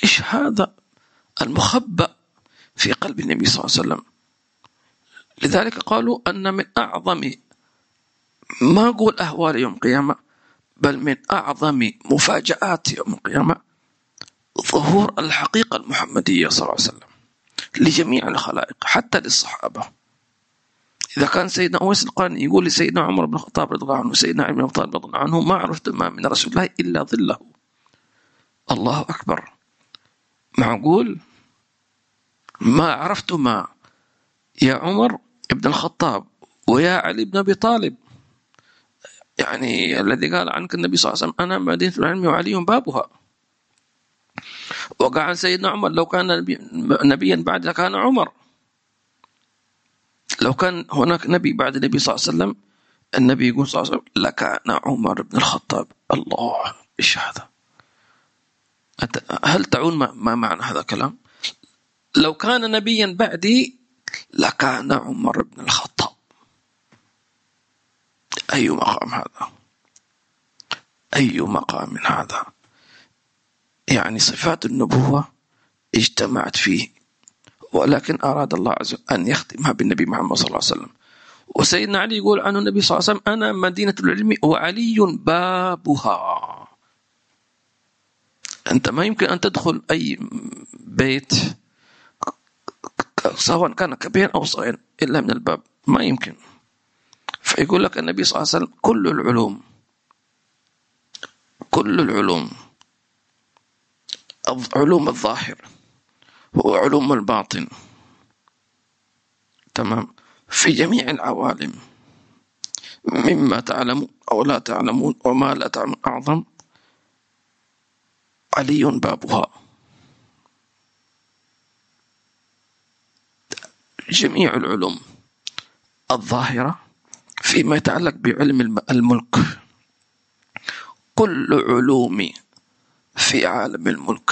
إيش هذا المخبأ؟ في قلب النبي صلى الله عليه وسلم. لذلك قالوا أن من أعظم ما أقول أهوال يوم القيامة بل من أعظم مفاجآت يوم القيامة ظهور الحقيقة المحمدية صلى الله عليه وسلم لجميع الخلائق حتى للصحابة. إذا كان سيدنا أويس القرني يقول لسيدنا عمر بن الخطاب رضي الله عنه سيدنا علي بن طالب رضي الله عنه ما عرفت ما من رسول الله إلا ظله. الله أكبر. معقول؟ ما عرفت ما. يا عمر ابن الخطاب ويا علي بن أبي طالب. يعني الذي قال عنك النبي صلى الله عليه وسلم أنا مدينة العلم وعلي بابها. وقع عن سيدنا عمر لو كان نبيا بعد كان عمر. لو كان هناك نبي بعد النبي صلى الله عليه وسلم النبي يقول صلى الله عليه وسلم لكان عمر بن الخطاب. الله إيش هذا؟ هل تعون ما معنى هذا الكلام؟ لو كان نبيا بعدي لكان عمر بن الخطاب. أي مقام هذا؟ أي مقام هذا؟ يعني صفات النبوة اجتمعت فيه ولكن أراد الله عز وجل أن يختمها بالنبي محمد صلى الله عليه وسلم. وسيدنا علي يقول عنه النبي صلى الله عليه وسلم أنا مدينة العلم وعلي بابها. أنت ما يمكن أن تدخل أي بيت سواء كان كبيرا أو صغيرا إلا من الباب ما يمكن. فيقول لك النبي صلى الله عليه وسلم كل العلوم كل العلوم علوم الظاهر وعلوم الباطن. تمام؟ في جميع العوالم مما تعلم أو لا تعلمون وما لا تعلمون أعظم علي بابها. جميع العلوم الظاهرة فيما يتعلق بعلم الملك. كل علوم في عالم الملك.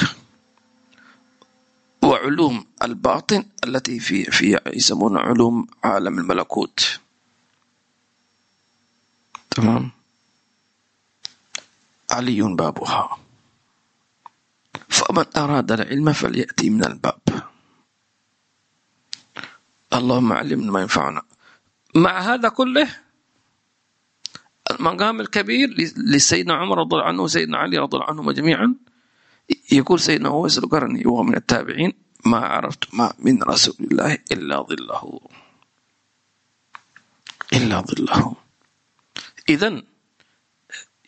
وعلوم الباطن التي في في يسمونها علوم عالم الملكوت. تمام؟ علي بابها. فمن أراد العلم فليأتي من الباب. اللهم علمنا ما ينفعنا. مع هذا كله المقام الكبير لسيدنا عمر رضي الله عنه وسيدنا علي رضي الله عنهما جميعا يقول سيدنا اويس القرني وهو من التابعين؟ ما عرفت ما من رسول الله إلا ظله. إلا ظله. اذا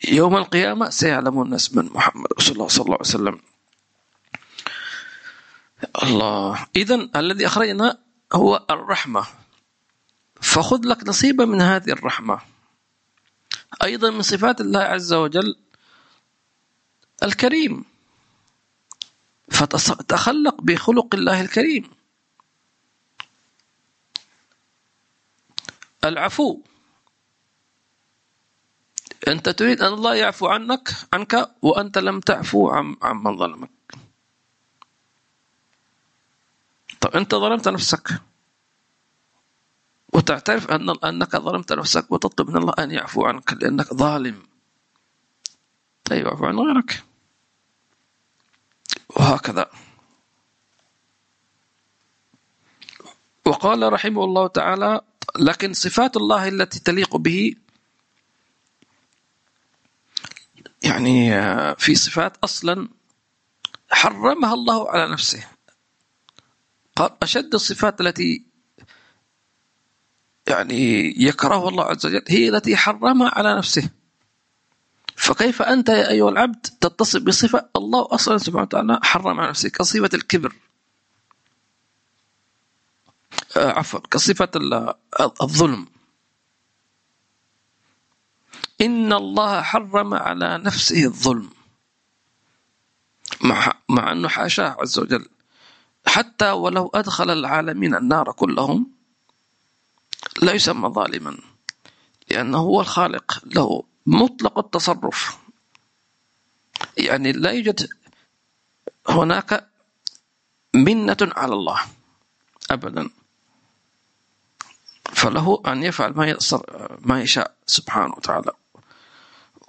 يوم القيامة سيعلم الناس من محمد رسول الله صلى الله عليه وسلم. الله. اذا الذي أخرجنا هو الرحمة. فخذ لك نصيبا من هذه الرحمة. أيضا من صفات الله عز وجل الكريم. فتخلق بخلق الله الكريم. العفو. أنت تريد أن الله يعفو عنك عنك وأنت لم تعفو عن عمن ظلمك. طب أنت ظلمت نفسك. وتعترف أن أنك ظلمت نفسك وتطلب من الله أن يعفو عنك لأنك ظالم. طيب اعفو عن غيرك. وهكذا. وقال رحمه الله تعالى لكن صفات الله التي تليق به يعني في صفات أصلا حرمها الله على نفسه. قال أشد الصفات التي يعني يكرهه الله عز وجل هي التي حرمها على نفسه. فكيف أنت يا أيها العبد تتصف بصفة الله أصلا سبحانه وتعالى حرم على نفسه؟ كصفة الكبر. آه عفوا كصفة الظلم. إن الله حرم على نفسه الظلم. مع, مع أنه حاشاه عز وجل. حتى ولو أدخل العالمين النار كلهم لا يسمى ظالما لأنه هو الخالق له مطلق التصرف. يعني لا يوجد هناك منة على الله أبدا. فله أن يفعل ما ما يشاء سبحانه وتعالى.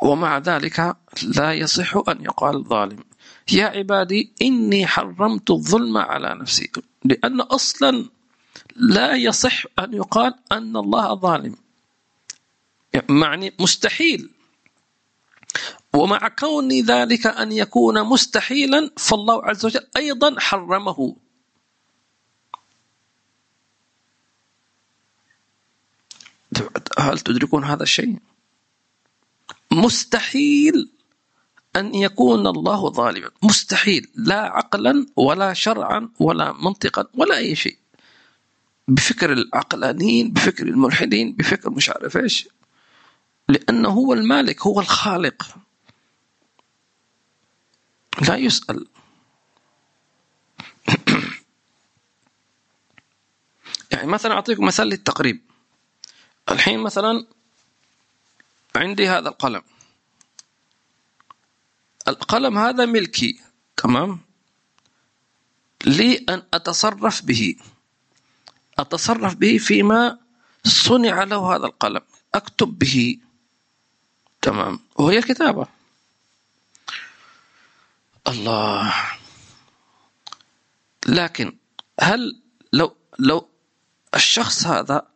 ومع ذلك لا يصح أن يقال ظالم. يا عبادي إني حرمت الظلم على نفسي. لأن أصلا لا يصح أن يقال أن الله ظالم. يعني مستحيل. ومع كون ذلك أن يكون مستحيلا فالله عز وجل أيضا حرمه. هل تدركون هذا الشيء؟ مستحيل. أن يكون الله ظالما. مستحيل. لا عقلا ولا شرعا ولا منطقا ولا أي شيء. بفكر العقلانيين بفكر الملحدين بفكر مش عارف إيش. لأنه هو المالك هو الخالق. لا يسأل. يعني مثلا أعطيكم مثال للتقريب. الحين مثلا عندي هذا القلم. القلم هذا ملكي تمام؟ لي أن أتصرف به. أتصرف به فيما صنع له هذا القلم. أكتب به. تمام؟ وهي كتابة الله. لكن هل لو لو الشخص هذا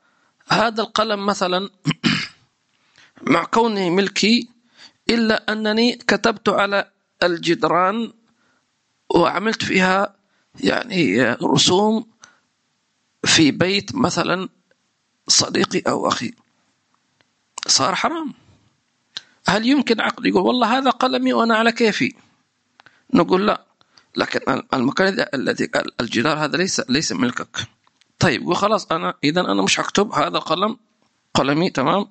هذا القلم مثلا مع كونه ملكي إلا أنني كتبت على الجدران وعملت فيها يعني رسوم في بيت مثلا صديقي أو أخي. صار حرام. هل يمكن عقل يقول والله هذا قلمي وأنا على كيفي؟ نقول لا لكن المكان الذي الجدار هذا ليس ليس ملكك. طيب وخلاص أنا اذا أنا مش هكتب هذا قلم. قلمي تمام.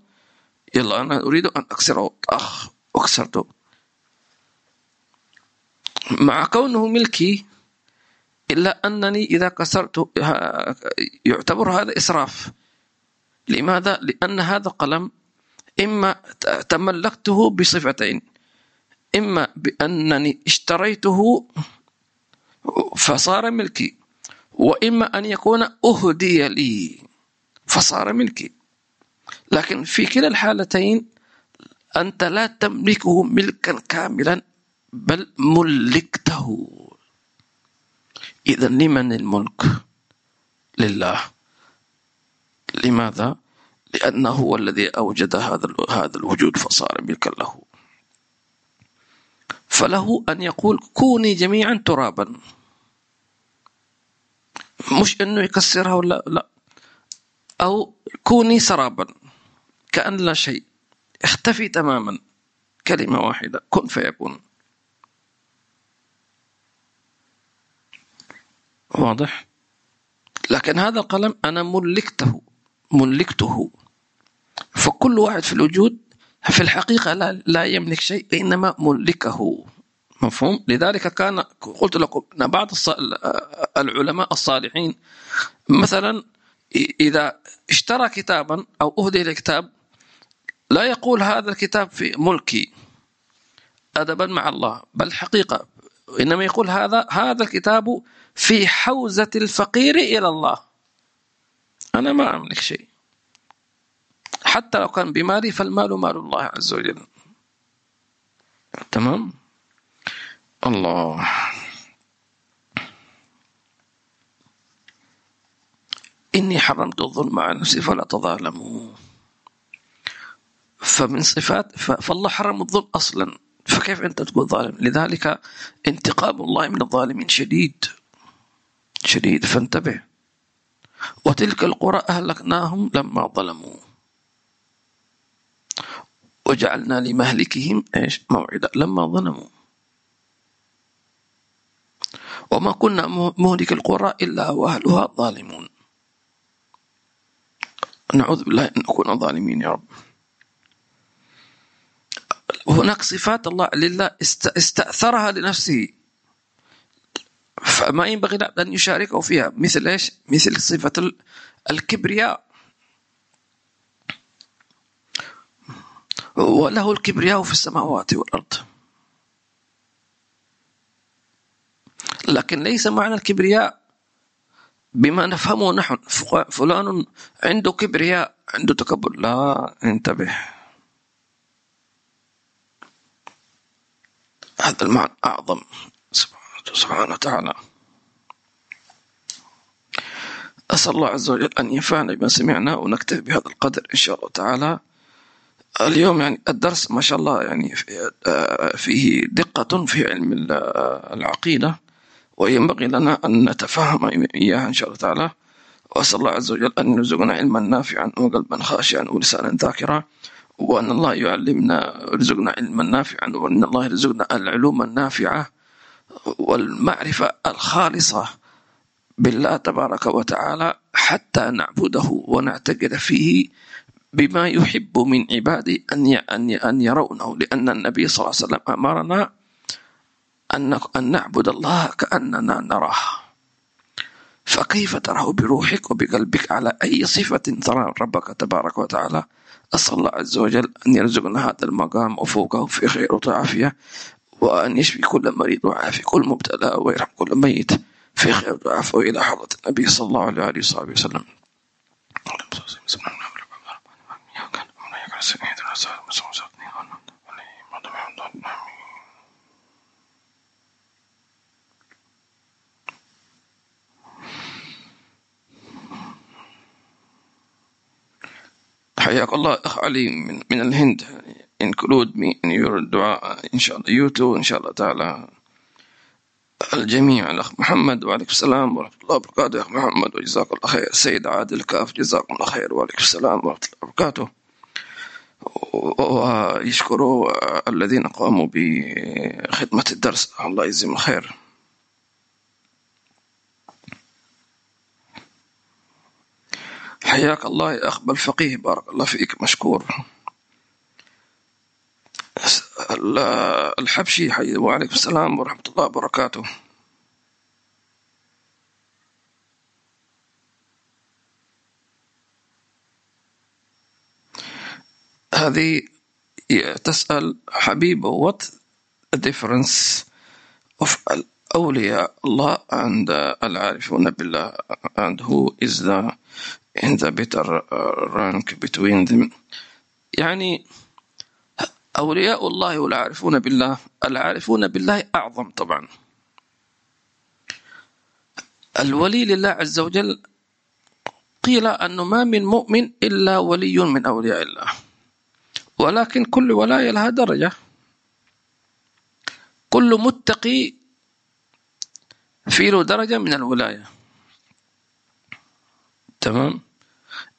يلا أنا أريد أن اكسره أخ. وكسرته مع كونه ملكي إلا أنني إذا كسرته يعتبر هذا إسراف. لماذا؟ لأن هذا القلم إما تملكته بصفتين. إما بأنني اشتريته فصار ملكي وإما أن يكون أهدي لي فصار ملكي. لكن في كلا الحالتين أنت لا تملكه ملكا كاملا بل ملكته. إذا لمن الملك؟ لله. لماذا؟ لأنه هو الذي أوجد هذا هذا الوجود فصار ملكا له. فله أن يقول كوني جميعا ترابا. مش إنه يكسرها ولا لا. أو كوني سرابا كأن لا شيء. اختفي تماما. كلمة واحدة. كن فيكون. واضح؟ لكن هذا القلم أنا ملكته. ملكته. فكل واحد في الوجود في الحقيقة لا, لا يملك شيء إنما ملكه. مفهوم؟ لذلك كان قلت لكم إن بعض العلماء الصالحين مثلا إذا اشترى كتابا أو أهدي لكتاب لا يقول هذا الكتاب في ملكي. ادبا مع الله. بل حقيقة. إنما يقول هذا هذا الكتاب في حوزة الفقير إلى الله. أنا ما أملك شيء. حتى لو كان بمالي فالمال مال الله عز وجل. تمام؟ الله. إني حرمت الظلم على نفسي فلا تظالموا فمن صفات فالله حرم الظلم أصلا. فكيف أنت تقول ظالم؟ لذلك انتقام الله من الظالمين شديد. شديد. فانتبه. وتلك القرى أهلكناهم لما ظلموا. وجعلنا لمهلكهم إيش؟ موعدا. لما ظلموا. وما كنا مهلك القرى إلا وأهلها ظالمون. نعوذ بالله أن نكون ظالمين يا رب. هناك صفات الله لله استأثرها لنفسه. فما ينبغي أن يشاركه فيها. مثل إيش؟ مثل صفة الكبرياء. وله الكبرياء في السماوات والأرض. لكن ليس معنى الكبرياء بما نفهمه نحن. فلان عنده كبرياء عنده تكبر. لا انتبه. هذا المعنى أعظم سبحانه وتعالى. أسأل الله عز وجل أن ينفعنا بما سمعنا ونكتفي بهذا القدر إن شاء الله تعالى. اليوم يعني الدرس ما شاء الله يعني فيه دقة في علم العقيدة وينبغي لنا أن نتفهم إياها إن شاء الله تعالى. وأسأل الله عز وجل أن يرزقنا علما نافعا وقلبا خاشعا ولسانا ذاكرا. وأن الله يعلمنا يرزقنا علما نافعا وأن الله يرزقنا العلوم النافعة والمعرفة الخالصة بالله تبارك وتعالى حتى نعبده ونعتقد فيه بما يحب من عباده أن أن يرونه. لأن النبي صلى الله عليه وسلم أمرنا أن أن نعبد الله كأننا نراه. فكيف تراه بروحك وبقلبك على أي صفة ترى ربك تبارك وتعالى؟ أسأل الله عز وجل أن يرزقنا هذا المقام وفوقه في خير وعافية وأن يشفي كل مريض وعافي كل مبتلى ويرحم كل ميت في خير وعافية إلى حضرة النبي صلى الله عليه وآله وصحبه وسلم حياك الله أخ علي من, من الهند. include me in your دعاء إن شاء الله you too إن شاء الله تعالى. الجميع الأخ محمد وعليكم السلام ورحمة الله وبركاته. يا أخ محمد وجزاك الله خير. السيد عادل كاف جزاكم الله خير وعليكم السلام ورحمة الله وبركاته. ويشكروا الذين قاموا بخدمة الدرس. الله يجزيهم الخير. حياك الله يا أخ بالفقيه. بارك الله فيك مشكور. الحبشي حي وعليكم السلام ورحمة الله وبركاته. هذه تسأل حبيبة what the difference of أولياء الله and العارفون بالله and who is the in the better rank between them. يعني أولياء الله والعارفون بالله. العارفون بالله أعظم طبعا. الولي لله عز وجل قيل أنه ما من مؤمن إلا ولي من أولياء الله. ولكن كل ولاية لها درجة. كل متقي في له درجة من الولاية. تمام؟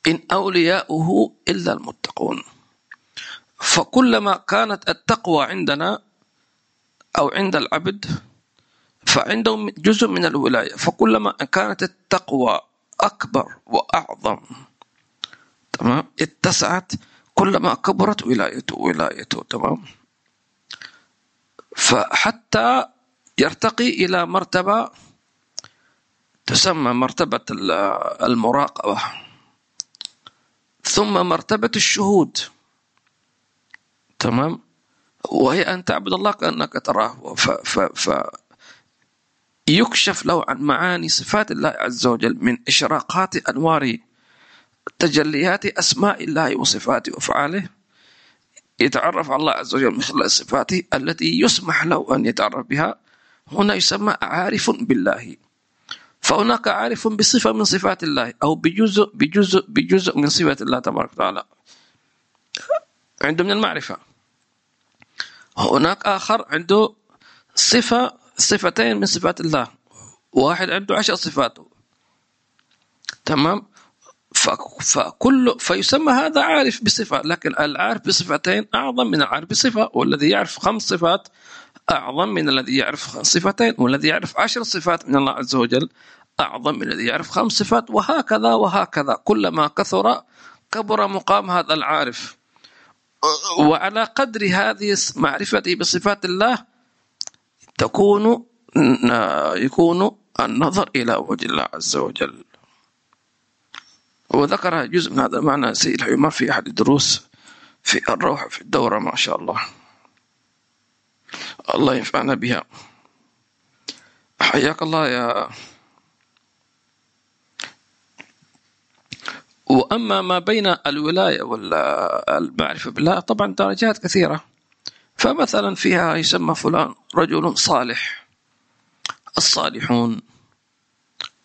إن أولياؤه إلا المتقون. فكلما كانت التقوى عندنا أو عند العبد فعندهم جزء من الولاية. فكلما كانت التقوى أكبر وأعظم تمام؟ اتسعت كلما كبرت ولايته ولايته تمام؟ فحتى يرتقي إلى مرتبة تسمى مرتبة المراقبة ثم مرتبة الشهود. تمام؟ وهي أن تعبد الله كأنك تراه. ف, ف, ف يكشف له عن معاني صفات الله عز وجل من إشراقات أنوار تجليات أسماء الله وصفاته وأفعاله يتعرف على الله عز وجل من خلال صفاته التي يسمح له أن يتعرف بها. هنا يسمى عارف بالله. فهناك عارف بصفة من صفات الله أو بجزء بجزء بجزء من صفات الله تبارك وتعالى. عنده من المعرفة. هناك آخر عنده صفة صفتين من صفات الله. واحد عنده عشر صفات. تمام؟ فكل فيسمى هذا عارف بصفة لكن العارف بصفتين أعظم من العارف بصفة والذي يعرف خمس صفات أعظم من الذي يعرف صفتين والذي يعرف عشر صفات من الله عز وجل أعظم من الذي يعرف خمس صفات وهكذا وهكذا. كلما كثر كبر مقام هذا العارف. وعلى قدر هذه معرفته بصفات الله تكون يكون النظر إلى وجه الله عز وجل. وذكر جزء من هذا المعنى سيد الحمار في أحد الدروس في الروح في الدورة ما شاء الله. الله ينفعنا بها. حياك الله يا وأما ما بين الولاية والمعرفة بالله طبعا درجات كثيرة. فمثلا فيها يسمى فلان رجل صالح. الصالحون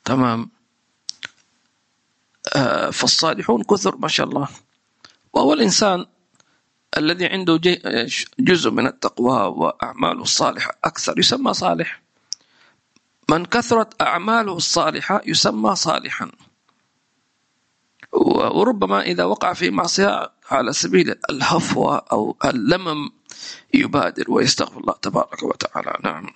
تمام. آه، فالصالحون كثر ما شاء الله. وهو الإنسان الذي عنده جزء من التقوى وأعماله الصالحة. أكثر يسمى صالح. من كثرت أعماله الصالحة يسمى صالحا. وربما إذا وقع في معصية على سبيل الهفوة أو اللمم يبادر ويستغفر الله تبارك وتعالى. نعم.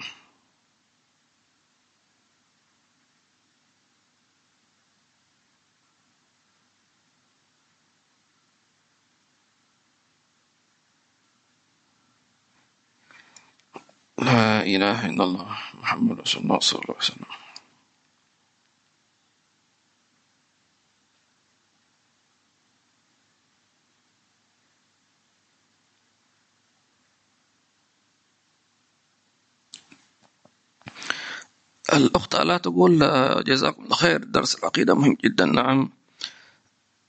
لا إله إلا الله محمد رسول الله صلى الله عليه وسلم. الأخت ألا تقول جزاكم الله خير درس العقيدة مهم جدا نعم.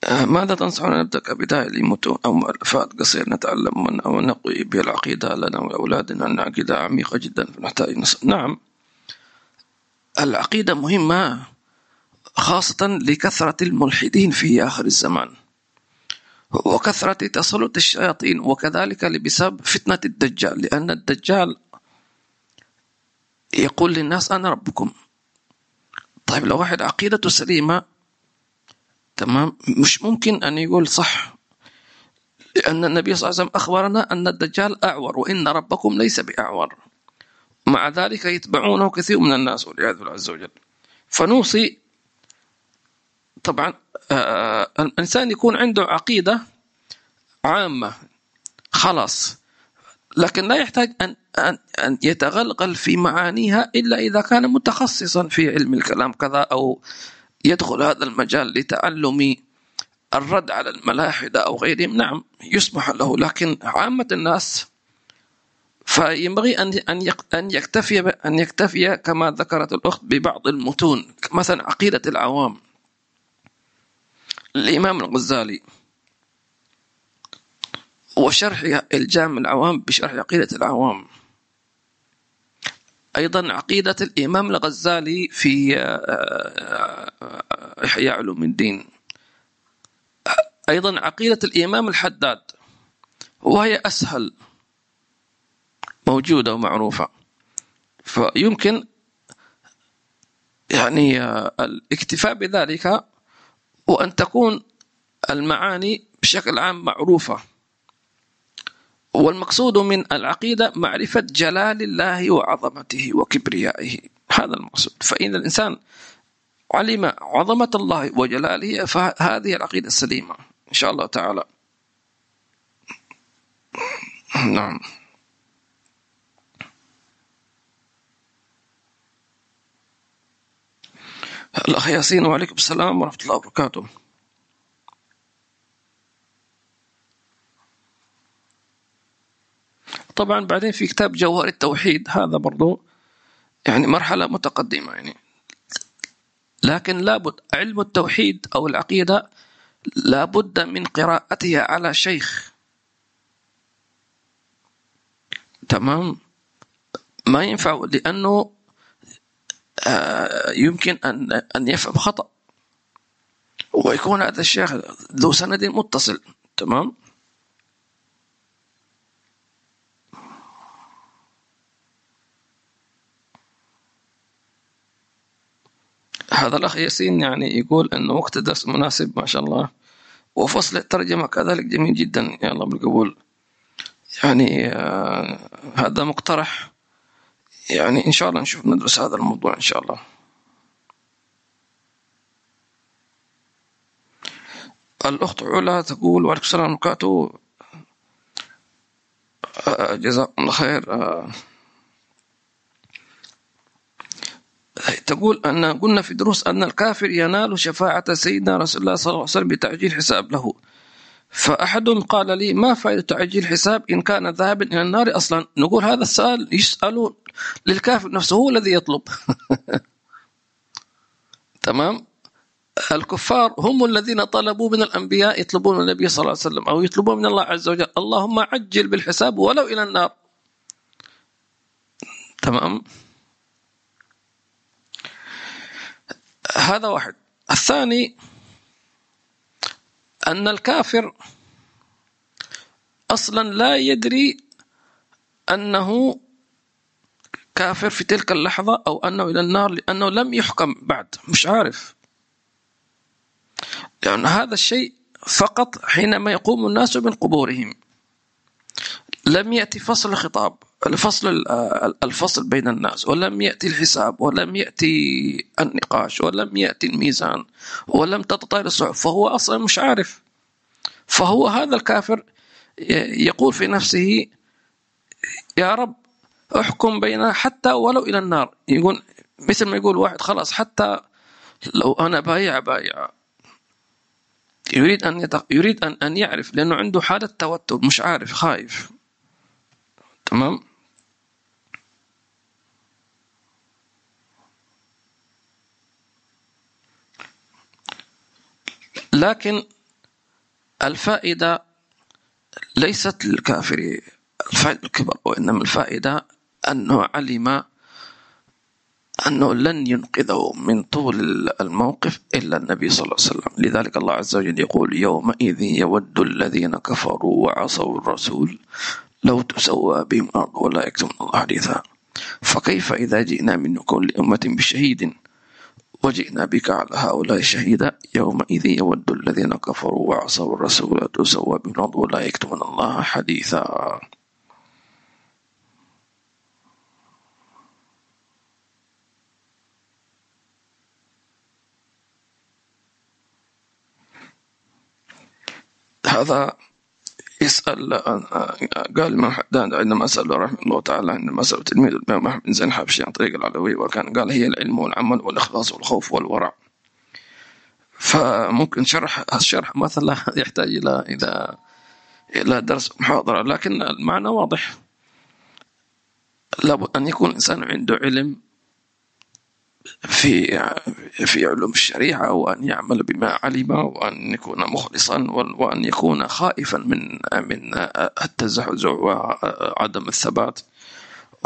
ماذا تنصحنا نبدأ كبداية لمتون أو مؤلفات قصير نتعلم من أو نقوي بها العقيدة لنا ولأولادنا أن عقيدة عميقة جدا فنحتاج نص... نعم. العقيدة مهمة خاصة لكثرة الملحدين في آخر الزمان. وكثرة تسلط الشياطين وكذلك بسبب فتنة الدجال لأن الدجال يقول للناس أنا ربكم. طيب لو واحد عقيدته سليمة تمام؟ مش ممكن أن يقول صح لأن النبي صلى الله عليه وسلم أخبرنا أن الدجال أعور وإن ربكم ليس بأعور. مع ذلك يتبعونه كثير من الناس والعياذ بالله عز وجل. فنوصي طبعا آه، الإنسان يكون عنده عقيدة عامة خلاص. لكن لا يحتاج أن أن أن يتغلغل في معانيها إلا إذا كان متخصصا في علم الكلام كذا أو يدخل هذا المجال لتعلم الرد على الملاحدة أو غيرهم. نعم يسمح له لكن عامة الناس فينبغي أن أن يكتفي أن يكتفي كما ذكرت الأخت ببعض المتون مثلا عقيدة العوام. الإمام الغزالي وشرح الجامع العوام بشرح عقيدة العوام. أيضا عقيدة الإمام الغزالي في آه، آه، إحياء علوم الدين. أيضا عقيدة الإمام الحداد وهي أسهل موجودة ومعروفة. فيمكن يعني آه، الاكتفاء بذلك وأن تكون المعاني بشكل عام معروفة. والمقصود من العقيدة معرفة جلال الله وعظمته وكبريائه. هذا المقصود. فإن الإنسان علم عظمة الله وجلاله فهذه العقيدة السليمة. إن شاء الله تعالى. نعم. الأخ ياسين وعليكم السلام ورحمة الله وبركاته. طبعا بعدين في كتاب جوهر التوحيد هذا برضو يعني مرحلة متقدمة يعني. لكن لابد علم التوحيد أو العقيدة لابد من قراءتها على شيخ. تمام؟ ما ينفع لأنه آه، يمكن أن أن يفهم خطأ. ويكون هذا الشيخ ذو سند متصل. تمام؟ هذا الأخ ياسين يعني يقول أنه وقت الدرس مناسب ما شاء الله. وفصل الترجمة كذلك جميل جدا. يا الله بالقبول. يعني آه هذا مقترح. يعني إن شاء الله نشوف ندرس هذا الموضوع إن شاء الله. الأخت علا تقول وعليكم السلام ورحمة الله آه، جزاكم الله خير. آه تقول أن قلنا في دروس أن الكافر ينال شفاعة سيدنا رسول الله صلى الله عليه وسلم بتعجيل حساب له. فأحدهم قال لي ما فائدة تعجيل الحساب إن كان ذاهبا إلى النار أصلا؟ نقول هذا السؤال يسأل للكافر نفسه هو الذي يطلب. تمام؟ الكفار هم الذين طلبوا من الأنبياء يطلبون من النبي صلى الله عليه وسلم أو يطلبون من الله عز وجل. اللهم عجل بالحساب ولو إلى النار. تمام؟ هذا واحد. الثاني أن الكافر أصلا لا يدري أنه كافر في تلك اللحظة أو أنه إلى النار لأنه لم يحكم بعد. مش عارف. لأن هذا الشيء فقط حينما يقوم الناس من قبورهم. لم يأتي فصل الخطاب الفصل الفصل بين الناس ولم يأتي الحساب ولم يأتي النقاش ولم يأتي الميزان ولم تتطاير الصحف فهو أصلا مش عارف. فهو هذا الكافر يقول في نفسه يا رب احكم بيننا حتى ولو إلى النار. يقول مثل ما يقول واحد خلاص حتى لو أنا بايع بايع. يريد أن يتق... يريد أن أن يعرف لأنه عنده حالة توتر مش عارف خايف. تمام؟ لكن الفائدة ليست للكافر الفائدة الكبر وإنما الفائدة أنه علم أنه لن ينقذه من طول الموقف إلا النبي صلى الله عليه وسلم. لذلك الله عز وجل يقول يومئذ يود الذين كفروا وعصوا الرسول لو تسوى بهم الأرض ولا يكتمون الله حديثا. فكيف إذا جئنا من كل أمة بشهيد؟ وجئنا بك على هؤلاء شهيدا يومئذ يود الذين كفروا وعصوا الرسول تسوى بهم الأرض ولا يكتمون الله حديثا. هذا يسأل قال عندما سأل رحمه الله تعالى عندما سأل تلميذ الإمام أحمد بن زين الحبشي عن طريق العلوي وكان قال هي العلم والعمل والإخلاص والخوف والورع. فممكن شرح الشرح مثلا يحتاج إلى إلى إلى درس محاضرة لكن المعنى واضح. لابد أن يكون الإنسان عنده علم في في علوم الشريعة وأن يعمل بما علم وأن يكون مخلصا وأن يكون خائفا من من التزحزح وعدم الثبات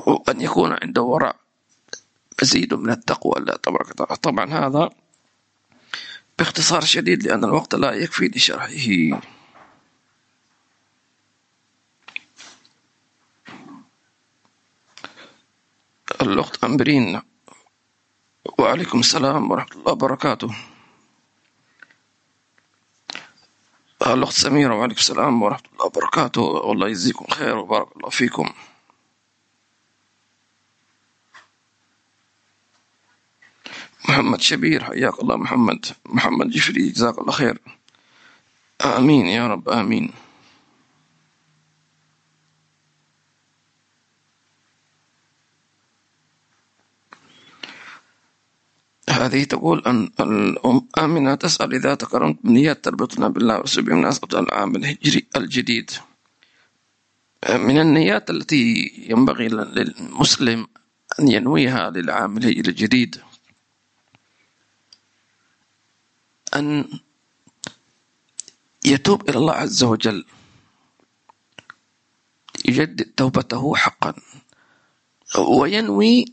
وأن يكون عنده ورع مزيد من التقوى الله تبارك طبعا هذا باختصار شديد لأن الوقت لا يكفي لشرحه. الأخت أمبرين وعليكم السلام ورحمة الله وبركاته. الأخت سميرة وعليكم السلام ورحمة الله وبركاته. والله يجزيكم خير وبارك الله فيكم. محمد شبير حياك الله محمد. محمد جفري جزاك الله خير. آمين يا رب آمين. هذه تقول أن الأم آمنة تسأل إذا تكرمت بنيات تربطنا بالله ورسوله بمناسبة العام الهجري الجديد. من النيات التي ينبغي للمسلم أن ينويها للعام الهجري الجديد. أن يتوب إلى الله عز وجل. يجدد توبته حقا. وينوي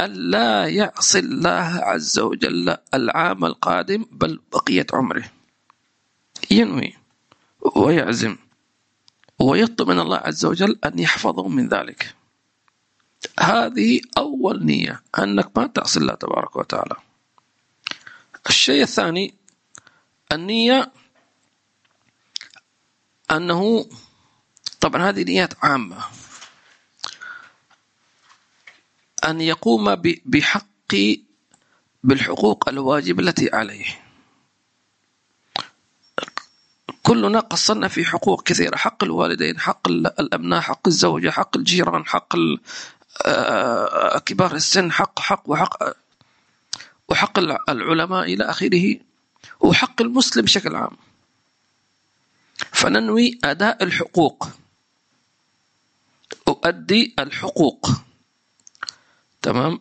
ألا يعصي الله عز وجل العام القادم بل بقية عمره. ينوي ويعزم ويطلب من الله عز وجل أن يحفظه من ذلك. هذه أول نية أنك ما تعصي الله تبارك وتعالى. الشيء الثاني النية أنه طبعا هذه نيات عامة. أن يقوم بحق بالحقوق الواجبة التي عليه. كلنا قصرنا في حقوق كثيرة حق الوالدين حق الأبناء حق الزوجة حق الجيران حق آه، كبار السن حق حق وحق وحق العلماء إلى آخره وحق المسلم بشكل عام. فننوي أداء الحقوق. أؤدي الحقوق. تمام؟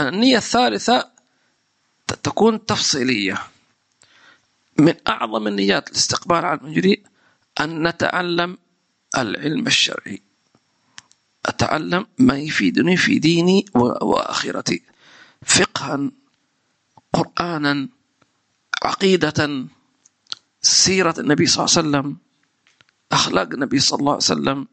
النية الثالثة تكون تفصيلية. من أعظم النيات الاستقبال على المجري أن نتعلم العلم الشرعي. أتعلم ما يفيدني في ديني وآخرتي. فقها قرآنا عقيدة سيرة النبي صلى الله عليه وسلم أخلاق النبي صلى الله عليه وسلم.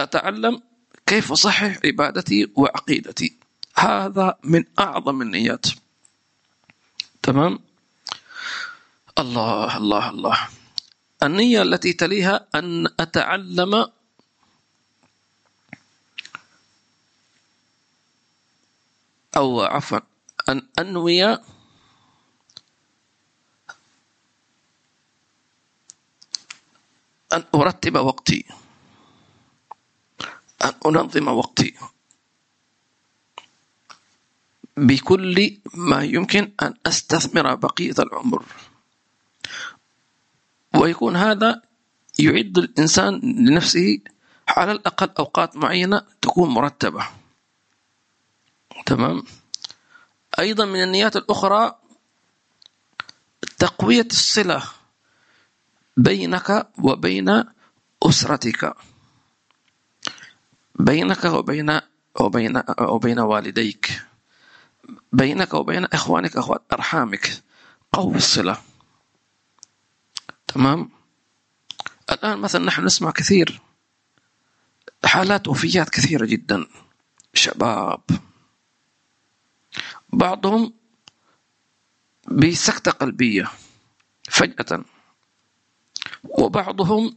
أتعلم كيف أصحح عبادتي وعقيدتي؟ هذا من أعظم النيات. تمام؟ الله الله الله. النية التي تليها أن أتعلم أو عفوا أن أنوي أن أرتب وقتي. أن أنظم وقتي. بكل ما يمكن أن أستثمر بقية العمر. ويكون هذا يعد الإنسان لنفسه على الأقل أوقات معينة تكون مرتبة. تمام؟ أيضا من النيات الأخرى تقوية الصلة بينك وبين أسرتك. بينك وبين وبين وبين والديك. بينك وبين إخوانك أخوات أرحامك. قوي الصلة تمام؟ الآن مثلا نحن نسمع كثير حالات وفيات كثيرة جدا. شباب. بعضهم بسكتة قلبية فجأة. وبعضهم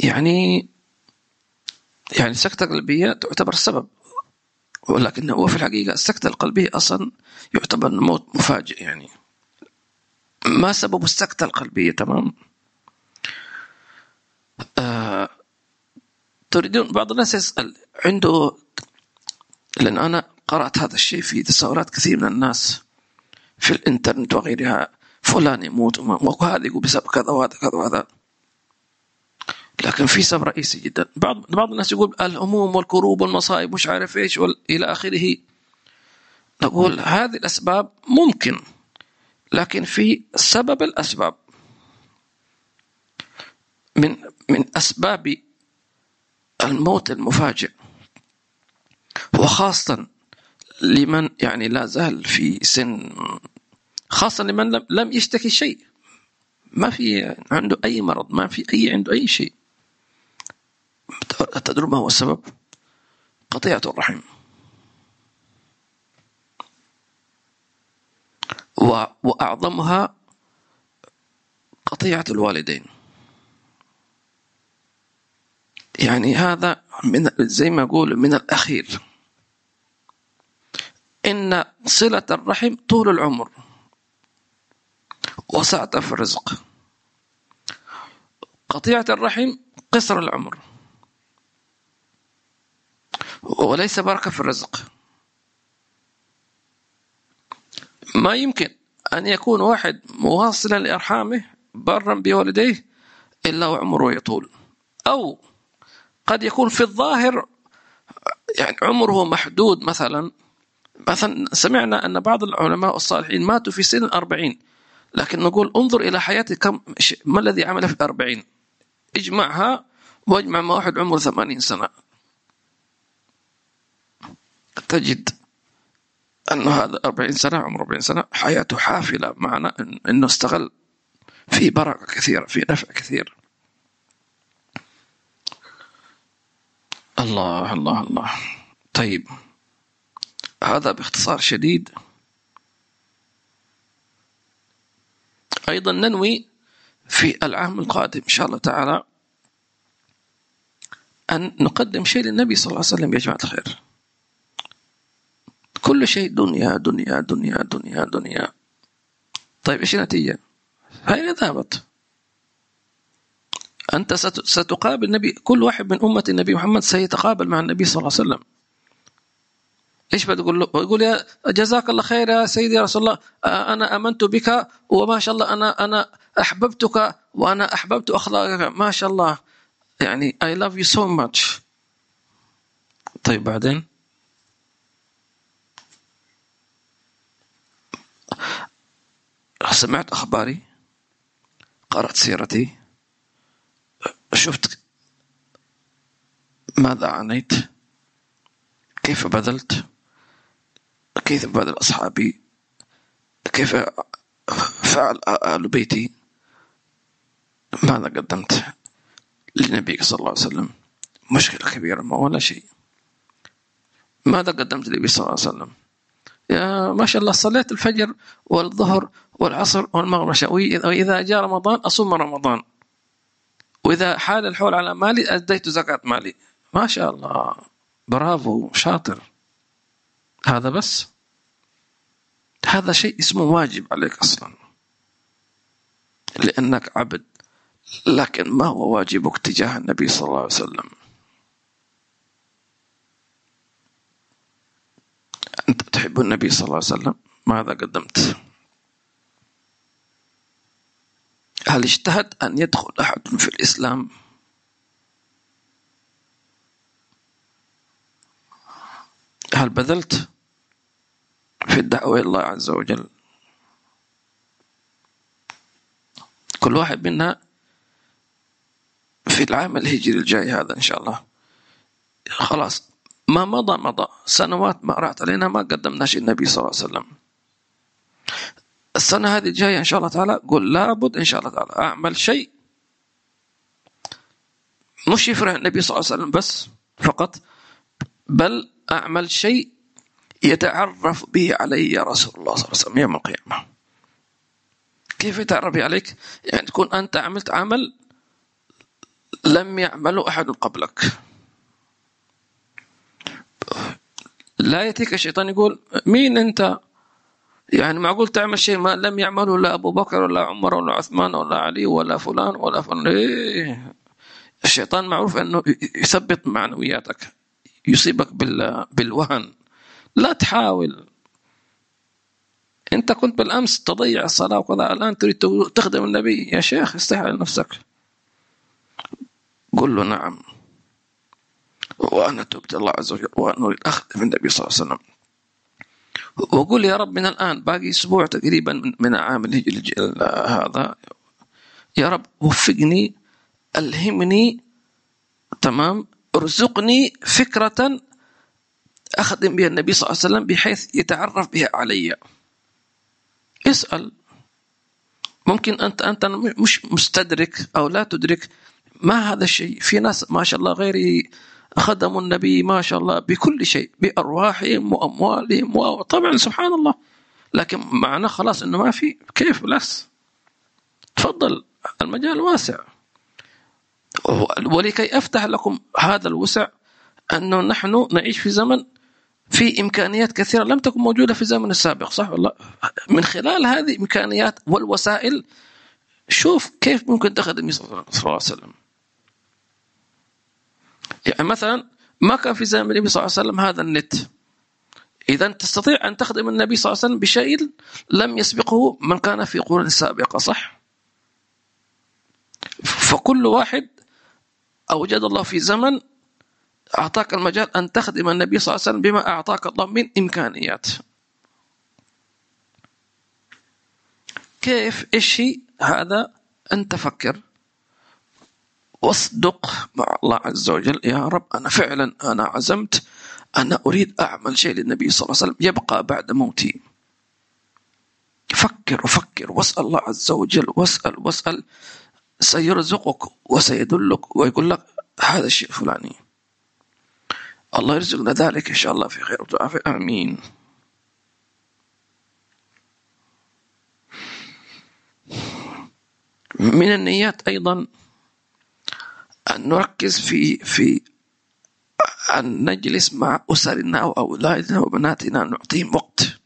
يعني يعني سكتة قلبية تعتبر السبب ولكن هو في الحقيقة السكتة القلبية أصلا يعتبر موت مفاجئ يعني. ما سبب السكتة القلبية؟ تمام. آه تريدون بعض الناس يسأل عنده لأن أنا قرأت هذا الشيء في تصورات كثير من الناس في الإنترنت وغيرها فلان يموت وهذا يقول بسبب كذا وهذا كذا وهذا. لكن في سبب رئيسي جدا. بعض بعض الناس يقول الهموم والكروب والمصائب مش عارف إيش إلى آخره. نقول هذه الأسباب ممكن لكن في سبب الأسباب. من من أسباب الموت المفاجئ. وخاصة لمن يعني لا زال في سن خاصة لمن لم يشتكي شيء. ما في عنده أي مرض ما في أي عنده أي شيء. تدرون ما هو السبب؟ قطيعة الرحم. وأعظمها قطيعة الوالدين. يعني هذا من زي ما أقول من الأخير. إن صلة الرحم طول العمر. وسعة في الرزق. قطيعة الرحم قصر العمر. وليس بركة في الرزق. ما يمكن أن يكون واحد مواصلا لأرحامه برا بوالديه إلا وعمره يطول. أو قد يكون في الظاهر يعني عمره محدود مثلا. مثلا سمعنا أن بعض العلماء الصالحين ماتوا في سن الأربعين. لكن نقول انظر إلى حياته كم ما الذي عمل في الأربعين. اجمعها وأجمع مع واحد عمره ثمانين سنة. تجد أنه هذا أربعين سنة عمره أربعين سنة حياته حافلة معنى أنه استغل في بركة كثيرة في نفع كثير. الله الله الله. طيب. هذا باختصار شديد. أيضا ننوي في العام القادم إن شاء الله تعالى أن نقدم شيء للنبي صلى الله عليه وسلم يا جماعة الخير. كل شيء دنيا دنيا دنيا دنيا دنيا. طيب إيش النتيجة؟ أين ذهبت. أنت ستقابل النبي كل واحد من أمة النبي محمد سيتقابل مع النبي صلى الله عليه وسلم. إيش بتقول له؟ يقول يا جزاك الله خير يا سيدي يا رسول الله أنا آمنت بك وما شاء الله أنا أنا أحببتك وأنا أحببت أخلاقك. ما شاء الله. يعني I love you so much. طيب بعدين؟ سمعت أخباري؟ قرأت سيرتي؟ شفت ماذا عانيت؟ كيف بذلت؟ كيف بذل أصحابي؟ كيف فعل آل بيتي؟ ماذا قدمت للنبي صلى الله عليه وسلم؟ مشكلة كبيرة ما ولا شيء. ماذا قدمت للنبي صلى الله عليه وسلم؟ يا ما شاء الله صليت الفجر والظهر والعصر والمغرب وإذا جاء رمضان أصوم رمضان. وإذا حال الحول على مالي أديت زكاة مالي. ما شاء الله. برافو. شاطر. هذا بس. هذا شيء اسمه واجب عليك أصلا. لأنك عبد. لكن ما هو واجبك تجاه النبي صلى الله عليه وسلم؟ أنت تحب النبي صلى الله عليه وسلم؟ ماذا قدمت؟ هل اجتهد أن يدخل أحد في الإسلام؟ هل بذلت في الدعوة إلى الله عز وجل؟ كل واحد منا في العام الهجري الجاي هذا إن شاء الله. خلاص ما مضى مضى. سنوات ما راحت علينا ما قدمنا شيء النبي صلى الله عليه وسلم. السنة هذه الجاية إن شاء الله تعالى قل لابد إن شاء الله تعالى أعمل شيء مش يفرح النبي صلى الله عليه وسلم بس فقط بل أعمل شيء يتعرف به علي رسول الله صلى الله عليه وسلم يوم القيامة. كيف يتعرف عليك؟ يعني تكون أنت عملت عمل لم يعمله أحد قبلك. لا يأتيك الشيطان يقول مين أنت؟ يعني معقول تعمل شيء ما لم يعمله لا أبو بكر ولا عمر ولا عثمان ولا علي ولا فلان ولا فلان. إيه. الشيطان معروف أنه يثبت معنوياتك يصيبك بالوهن. لا تحاول. أنت كنت بالأمس تضيع الصلاة وكذا الآن تريد تخدم النبي. يا شيخ استحي على نفسك. قل له نعم. وأنا تبت الله عز وجل وأنا أريد أخدم النبي صلى الله عليه وسلم. وقل يا رب من الآن باقي أسبوع تقريبا من عام الهجري هذا. يا رب وفقني ألهمني تمام؟ ارزقني فكرة أخدم بها النبي صلى الله عليه وسلم بحيث يتعرف بها علي. اسأل. ممكن أنت أنت مش مستدرك أو لا تدرك ما هذا الشيء. في ناس ما شاء الله غيري خدموا النبي ما شاء الله بكل شيء بأرواحهم وأموالهم وطبعا سبحان الله. لكن معناه خلاص أنه ما في كيف لس تفضل المجال واسع. ولكي أفتح لكم هذا الوسع أنه نحن نعيش في زمن في إمكانيات كثيرة لم تكن موجودة في الزمن السابق صح ولا من خلال هذه الإمكانيات والوسائل شوف كيف ممكن تخدم صلى الله عليه وسلم. يعني مثلا ما كان في زمن النبي صلى الله عليه وسلم هذا النت. إذا تستطيع أن تخدم النبي صلى الله عليه وسلم بشيء لم يسبقه من كان في قرون سابقة صح؟ فكل واحد أوجد الله في زمن أعطاك المجال أن تخدم النبي صلى الله عليه وسلم بما أعطاك الله من إمكانيات. كيف إيش هذا أن تفكر. واصدق مع الله عز وجل. يا رب أنا فعلا أنا عزمت أنا أريد أعمل شيء للنبي صلى الله عليه وسلم. يبقى بعد موتي. فكر وفكر واسأل الله عز وجل. واسأل واسأل. سيرزقك وسيدلك ويقول لك هذا الشيء الفلاني الله يرزقنا ذلك إن شاء الله في خير وعافية آمين. من النيات أيضا أن نركز في في أن نجلس مع أسرنا وأولادنا وبناتنا نعطيهم وقت.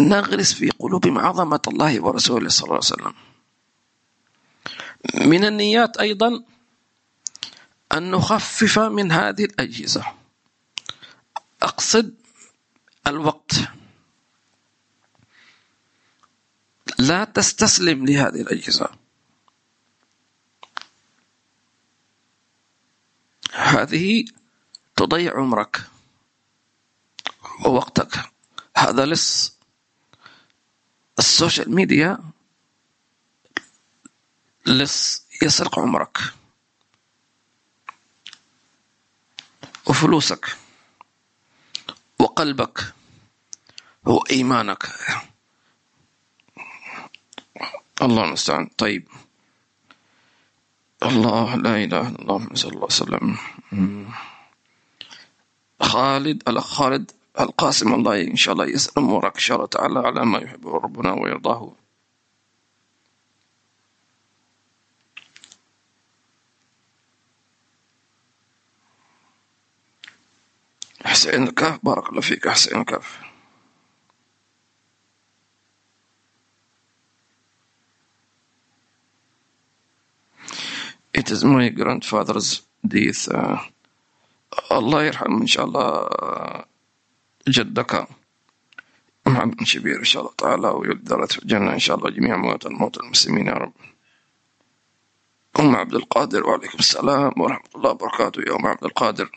نغرس في قلوبهم عظمة الله ورسوله صلى الله عليه وسلم. من النيات أيضا أن نخفف من هذه الأجهزة. أقصد الوقت. لا تستسلم لهذه الأجهزة. هذه تضيع عمرك ووقتك. هذا لص السوشيال ميديا لص يسرق عمرك وفلوسك وقلبك وإيمانك. الله المستعان. طيب. الله لا إله إلا الله صلى الله عليه وسلم. خالد الأخ خالد القاسم الله إن شاء الله يسأل أمورك إن شاء الله تعالى على ما يحبه ربنا ويرضاه. حسين الكهف بارك الله فيك حسين الكهف It is my grandfather's death. Uh, الله يرحم إن شاء الله جدك محمد شبير إن شاء الله تعالى ويقدر في الجنة إن شاء الله جميع موتى الموتى المسلمين يا رب أم عبد القادر وعليكم السلام ورحمة الله وبركاته يا أم عبد القادر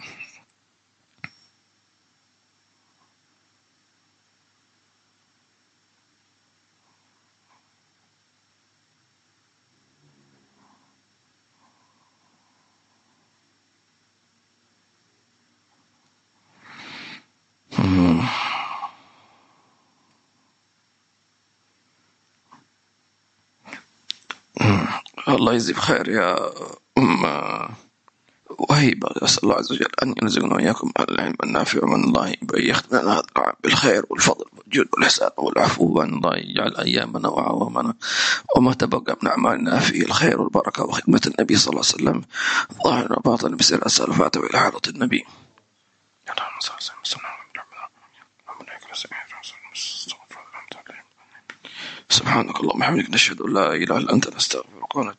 الله يجزي بخير يا أم وهيبة. أسأل الله عز وجل أن يرزقنا وإياكم العلم النافع ومن الله يختم لنا هذا العام بالخير والفضل والجود والإحسان والعفو. وأن الله يجعل أيامنا وعوامنا وما تبقى من أعمالنا فيه الخير والبركة وخدمة النبي صلى الله عليه وسلم. ظاهر وباطن بسر أسأل فاتوا إلى حضرة النبي. سبحانك اللهم وبحمدك نشهد أن لا إله إلا أنت نستغفرك gonna do